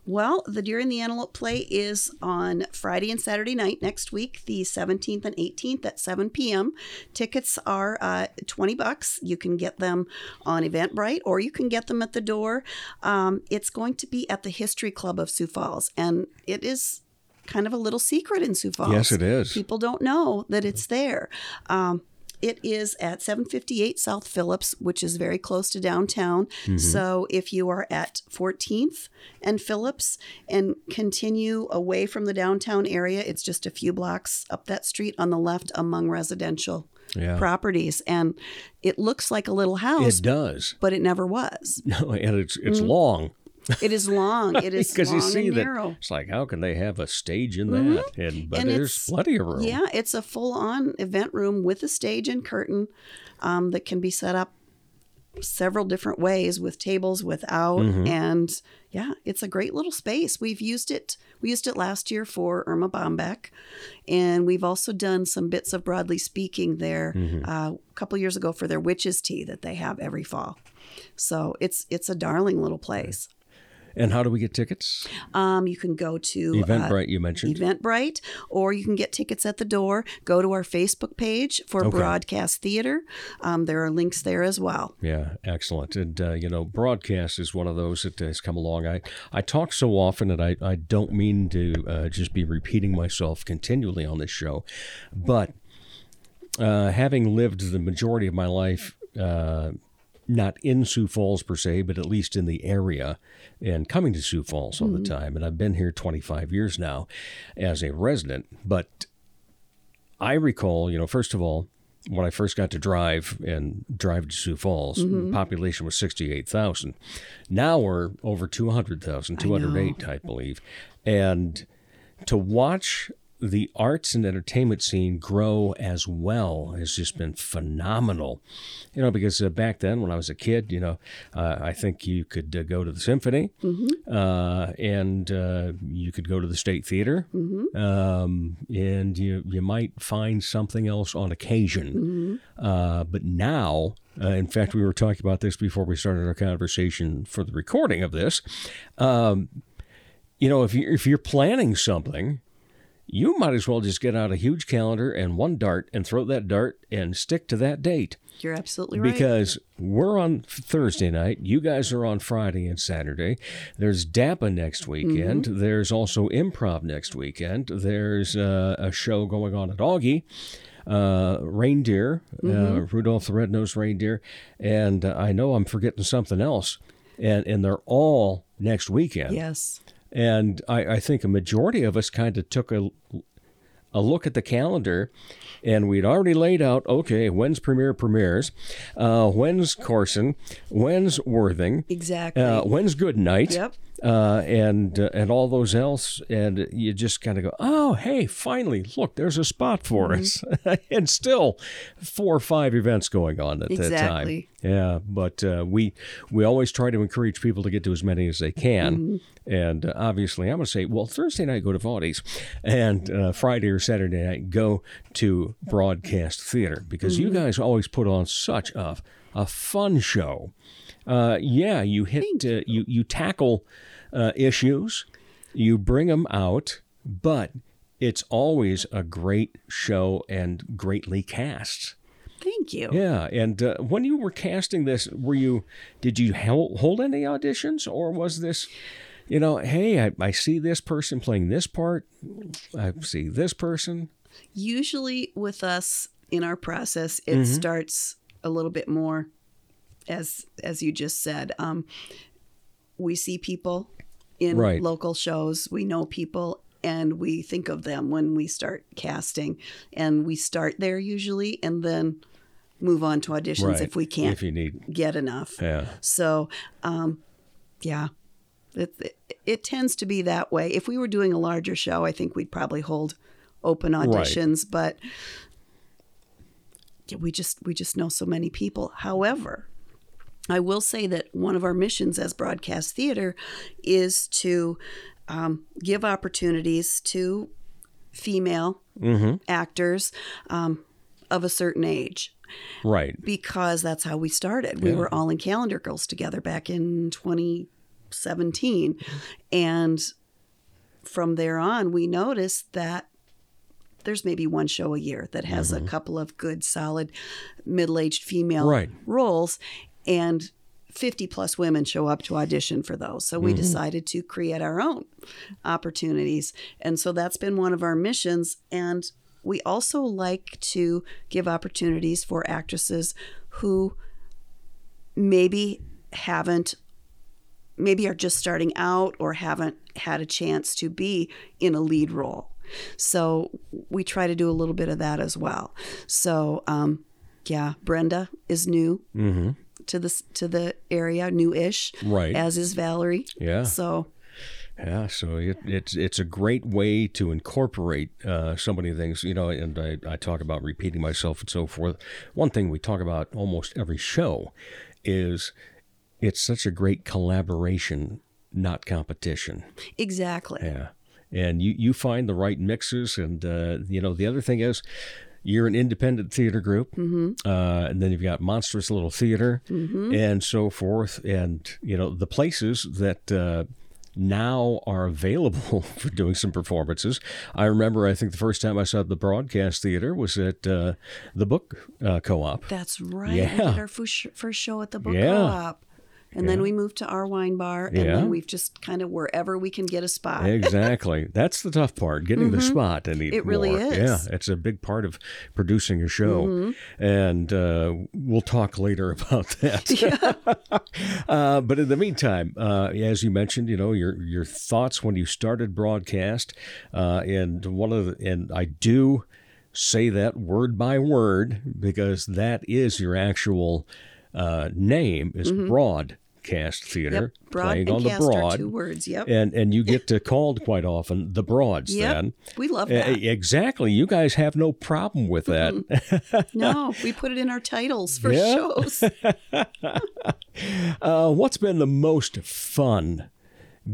Well, the Deer and the Antelope play is on Friday and Saturday night next week, the 17th and 18th at 7 p.m. Tickets are uh, 20 bucks. You can get them on Eventbrite or you can get them at the door. Um, it's going to be at the History Club of Sioux Falls, and it is kind of a little secret in Sioux Falls. Yes, it is. People don't know that it's there. Um, it is at 758 South Phillips, which is very close to downtown. Mhm. So if you are at 14th and Phillips and continue away from the downtown area, it's just a few blocks up that street on the left among residential Yeah. properties. And it looks like a little house. It does. But it never was. No, and it's it's Mhm. long. It is long. It is because you see and that narrow. it's like how can they have a stage in Mhm. that? And but And there's plenty of room. Yeah, it's a full on event room with a stage and curtain um, that can be set up several different ways with tables without Mhm. and yeah it's a great little space we've used it we used it last year for erma bombeck and we've also done some bits of broadly speaking there Mhm. uh, a couple years ago for their witches tea that they have every fall so it's it's a darling little place And how do we get tickets? um, you can go to Eventbrite, you mentioned. Eventbrite, or you can get tickets at the door. Go to our Facebook page for Okay. Broadcast Theater. Um, there are links there as well. Yeah, excellent. And uh, you know, broadcast is one of those that has come along. I I talk so often, and I I don't mean to uh, just be repeating myself continually on this show, but uh, having lived the majority of my life. Uh, not in Sioux Falls per se, but at least in the area and coming to Sioux Falls all the Mhm. time. And I've been here 25 years now as a resident. But I recall, you know, first of all, when I first got to drive and drive to Sioux Falls, Mhm. the population was 68,000. Now we're over 200,000, 208, I, believe. And to watch the arts and entertainment scene grow as well has just been phenomenal. You know, because uh, back then when I was a kid, you know, uh, I think you could uh, go to the symphony Mhm. uh, and uh, you could go to the state theater Mhm. um, and you, you might find something else on occasion. Uh, but now, uh, in fact, we were talking about this before we started our conversation for the recording of this. Um, you know, if you if you're planning something, you might as well just get out a huge calendar and one dart and throw that dart and stick to that date. You're absolutely right. Because we're on Thursday night, you guys are on Friday and Saturday. There's DAPA next weekend. Mm-hmm. There's also improv next weekend. There's uh, a show going on at Augie. Uh, reindeer, uh, Mhm. Rudolph the Red-Nosed Reindeer, and uh, I know I'm forgetting something else, and and they're all next weekend. Yes. And I, I think a majority of us kind of took a, a look at the calendar, and we'd already laid out okay, when's premiere premieres, uh, when's Corson, when's Worthing, Exactly. uh, when's Good Night, Yep. Uh, and uh, and all those else, and you just kind of go, oh, hey, finally, look, there's a spot for us, and still four or five events going on at that time. Yeah, but uh, we we always try to encourage people to get to as many as they can. Mm-hmm. And uh, obviously, I'm going to say, well, Thursday night go to Vaughty's, and uh, Friday or Saturday night go to Broadcast Theater because you Mm-hmm. guys always put on such a a fun show. Uh, yeah, you hit uh, you you tackle uh, issues, you bring them out, but it's always a great show and greatly cast. Thank you. Yeah, and uh, when you were casting this, were you did you hel- hold any auditions, or was this, you know, hey, I, I see this person playing this part, I see this person. Usually with us in our process, it Mhm. starts a little bit more as as you just said. Um, we see people in Right. local shows. We know people and we think of them when we start casting. And we start there usually and then move on to auditions Right, if we can't if you need. get enough. Yeah. So, um, yeah, it, it, it tends to be that way. If we were doing a larger show, I think we'd probably hold open Right. auditions, but yeah, we just we just know so many people. However, I will say that one of our missions as broadcast theater is to um, give opportunities to female Mhm. actors um, of a certain age Right. because that's how we started. We Yeah. were all in Calendar Girls together back in 2017. And from there on, we noticed that there's maybe one show a year that has a couple of good, solid, middle aged female Right. roles. And 50 plus women show up to audition for those. So we Mhm. decided to create our own opportunities. And so that's been one of our missions. And we also like to give opportunities for actresses who maybe haven't maybe are just starting out or haven't had a chance to be in a lead role. So we try to do a little bit of that as well. So um, yeah, Brenda is new Mm-hmm. To the to the area, new-ish, Right. As is Valerie. Yeah. So Yeah, so it, it's it's a great way to incorporate uh, so many things, you know. And I, I talk about repeating myself and so forth. One thing we talk about almost every show is it's such a great collaboration, not competition. exactly. Yeah, and you you find the right mixes, and uh, you know the other thing is. You're an independent theater group, Mhm. uh, and then you've got monstrous little theater, Mhm. and so forth. And you know the places that uh, now are available for doing some performances. I remember, I think the first time I saw the broadcast theater was at uh, the book uh, co-op. That's right. Yeah. did our first, first show at the book Yeah. co-op. And then we moved to our wine bar, and Yeah. then we've just kind of wherever we can get a spot. exactly. That's the tough part, getting the Mhm. spot anymore. It really is. Yeah, it's a big part of producing a show. Mhm. And uh, we'll talk later about that. uh, but in the meantime, uh, as you mentioned, you know, your your thoughts when you started broadcast, uh, and one of the, and I do say that word by word because that is your actual uh, name is Mhm. Broadcast theater Yep, broad playing on the broad two words, yep. and and you get uh, called quite often the broads Yep, then we love Uh, that. exactly you guys have no problem with that no, we put it in our titles for Yeah. shows. uh, what's been the most fun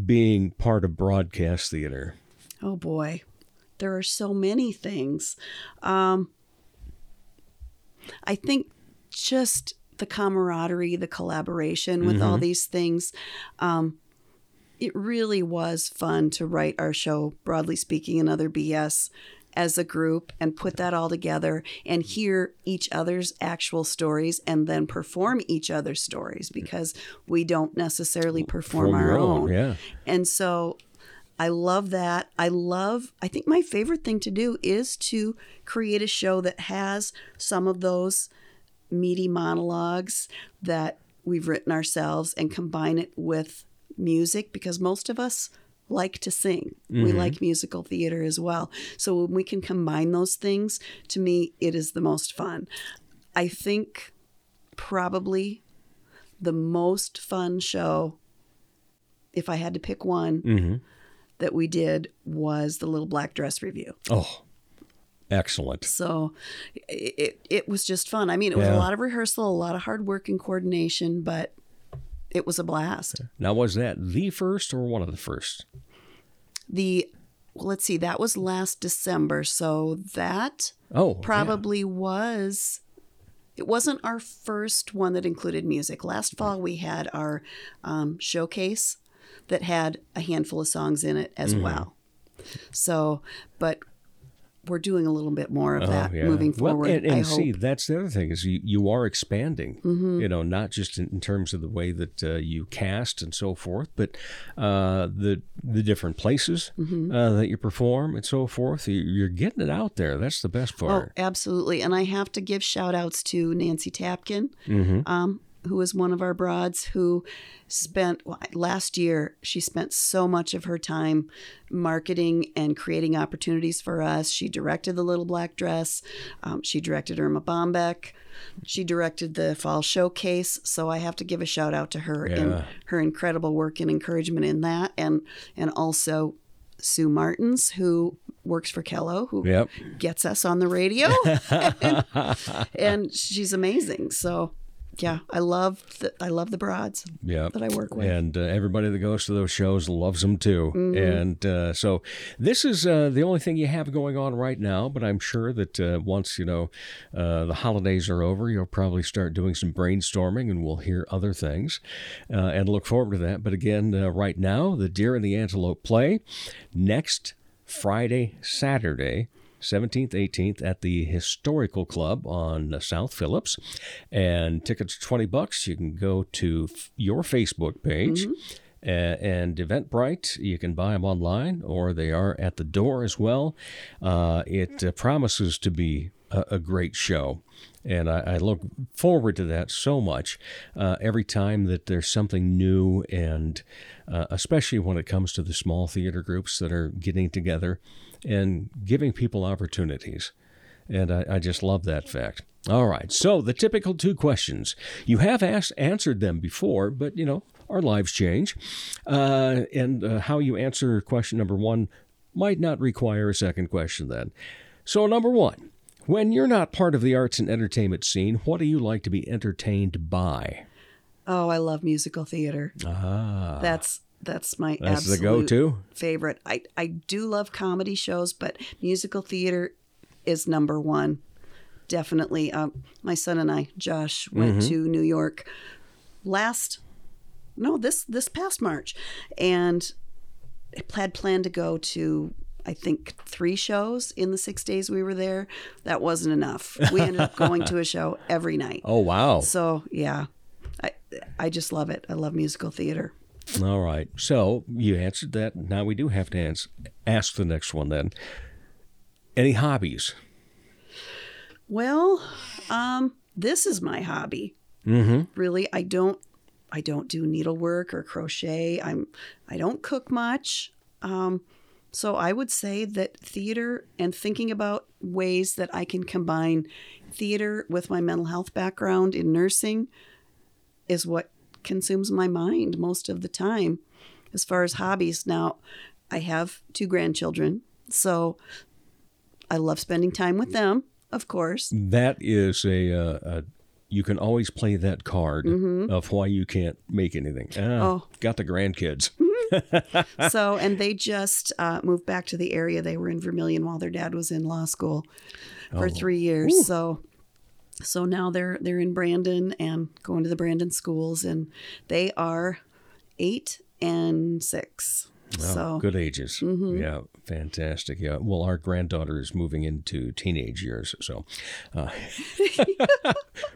being part of broadcast theater Oh boy, there are so many things. Um, I think just the camaraderie, the collaboration with all Mhm. these things. Um, it really was fun to write our show, broadly speaking, another BS as a group and put that all together and hear each other's actual stories and then perform each other's stories because we don't necessarily perform our own, own. yeah. And so I love that. I love, I think my favorite thing to do is to create a show that has some of those meaty monologues that we've written ourselves and combine it with music because most of us like to sing. We Mhm. like musical theater as well. So when we can combine those things, to me, it is the most fun. I think probably the most fun show, if I had to pick one, Mm-hmm. that we did was the Little Black Dress Review. Oh, excellent. So it, it, was just fun. I mean, it was Yeah. a lot of rehearsal, a lot of hard work and coordination, but it was a blast. Now, was that the first or one of the first? The well, let's see, that was last December, so that Oh, yeah. probably was. It wasn't our first one that included music. Last fall we had our um, showcase that had a handful of songs in it as Mhm. well. So, but we're doing a little bit more of Oh, that yeah. moving Well, forward. and, I and hope. see, that's the other thing is you, you are expanding. Mhm. You know, not just in, in terms of the way that uh, you cast and so forth, but uh, the the different places Mhm. uh, that you perform and so forth. You- You're getting it out there. That's the best part. Oh, part. absolutely. And I have to give shout outs to Nancy Tapkin, Mhm. um, who is one of our broads who spent well, last year, she spent so much of her time marketing and creating opportunities for us. She directed The Little Black Dress, um, she directed Erma Bombeck, she directed the Fall Showcase. So I have to give a shout out to her Yeah. and her incredible work and encouragement in that. And, and also, Sue Martins, who works for KELO, who Yep. gets us on the radio. and, and she's amazing. So, yeah, I love the, I love the broads Yeah, that I work with. and uh, everybody that goes to those shows loves them too. Mhm. And uh, so this is uh, the only thing you have going on right now. But I'm sure that uh, once you know uh, the holidays are over, you'll probably start doing some brainstorming, and we'll hear other things, uh, and look forward to that. But again, uh, right now, the Deer and the Antelope play next Friday, Saturday. 17th, 18th at the Historical Club on uh, South Phillips. And tickets are 20 bucks. You can go to f- your Facebook page uh, and Eventbrite. You can buy them online or they are at the door as well. Uh, it uh, promises to be a, a great show. And I, I look forward to that so much uh, every time that there's something new, and uh, especially when it comes to the small theater groups that are getting together and giving people opportunities. And I, I just love that fact. All right. So the typical two questions. You have asked, answered them before, but you know, our lives change. Uh, and uh, how you answer question number one might not require a second question then. So, number one, when you're not part of the arts and entertainment scene, what do you like to be entertained by? Oh, I love musical theater. Ah. That's that's my That's the absolute go-to? favorite. I I do love comedy shows, but musical theater is number one. Definitely. Um, my son and I, Josh, went Mhm. to New York last no this this past March, and had planned to go to I think three shows in the six days we were there. That wasn't enough. We ended up going to a show every night. Oh, wow. So yeah, I I just love it. I love musical theater. All right. So you answered that. Now we do have to ans- ask the next one then. Any hobbies? Well, um, this is my hobby. Mm-hmm. Really, I don't I don't do needlework or crochet. I'm I don't cook much. Um, so I would say that theater and thinking about ways that I can combine theater with my mental health background in nursing is what consumes my mind most of the time. As far as hobbies, now I have two grandchildren, so I love spending time with them, of course. That is a, uh, a you can always play that card Mhm. of why you can't make anything. Ah, Oh. got the grandkids. so, and they just uh, moved back to the area. They were in Vermillion while their dad was in law school for Oh. three years. Ooh. So, so now they're they're in Brandon and going to the Brandon schools, and they are eight and six. Wow, so good ages. Mhm. Yeah, fantastic. Yeah. Well, our granddaughter is moving into teenage years, so. Uh,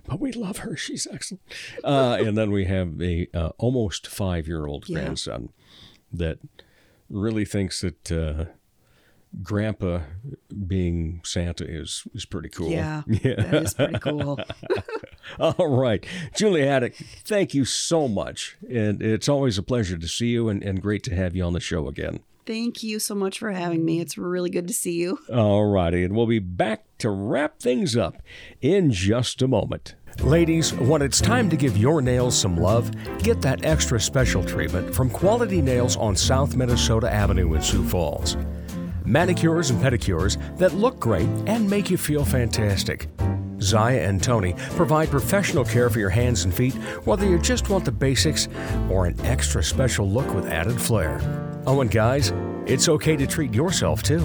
but we love her. She's excellent. Uh, and then we have a uh, almost five year old Yeah. grandson that really thinks that uh, Grandpa being Santa is is pretty cool. Yeah, yeah. that is pretty cool. All right. Julie Haddock, thank you so much. And it's always a pleasure to see you and, and great to have you on the show again. Thank you so much for having me. It's really good to see you. All righty. And we'll be back to wrap things up in just a moment. Ladies, when it's time to give your nails some love, get that extra special treatment from Quality Nails on South Minnesota Avenue in Sioux Falls. Manicures and pedicures that look great and make you feel fantastic. Zaya and Tony provide professional care for your hands and feet, whether you just want the basics or an extra special look with added flair. Oh, and guys, it's okay to treat yourself too.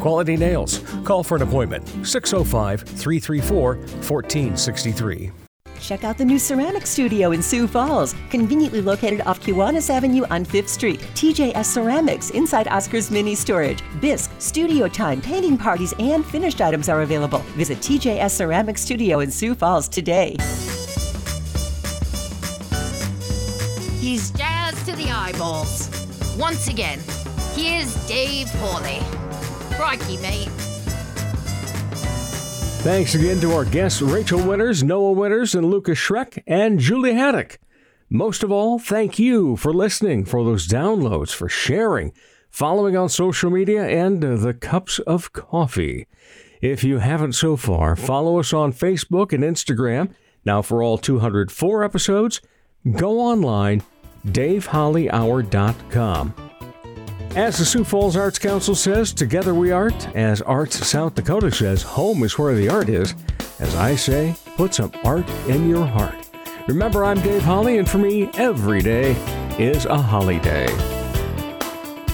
Quality Nails. Call for an appointment 605 334 1463. Check out the new ceramic studio in Sioux Falls, conveniently located off Kiwanis Avenue on 5th Street. TJS Ceramics inside Oscar's Mini Storage. Bisque, studio time, painting parties, and finished items are available. Visit TJS Ceramic Studio in Sioux Falls today. He's jazzed to the eyeballs. Once again, here's Dave Holly. Crikey, mate. Thanks again to our guests Rachel Winters, Noah Winters, and Lucas Schreck, and Julie Haddock. Most of all, thank you for listening, for those downloads, for sharing, following on social media, and uh, the cups of coffee. If you haven't so far, follow us on Facebook and Instagram. Now, for all 204 episodes, go online, davehollyhour.com. As the Sioux Falls Arts Council says, together we art. As Arts South Dakota says, home is where the art is. As I say, put some art in your heart. Remember, I'm Dave Holly, and for me, every day is a holiday.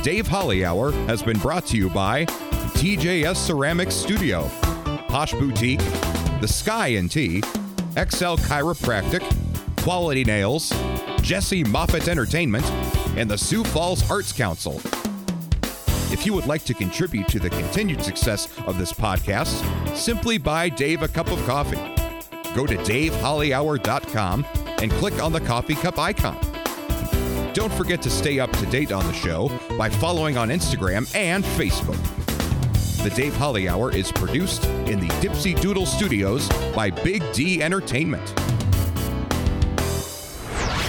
Dave Holly Hour has been brought to you by TJS Ceramics Studio, Posh Boutique, The Sky and Tea, XL Chiropractic, Quality Nails, Jesse Moffitt Entertainment, and the Sioux Falls Arts Council. If you would like to contribute to the continued success of this podcast, simply buy Dave a cup of coffee. Go to davehollyhour.com and click on the coffee cup icon. Don't forget to stay up to date on the show by following on Instagram and Facebook. The Dave Holly Hour is produced in the Dipsy Doodle Studios by Big D Entertainment.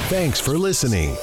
Thanks for listening.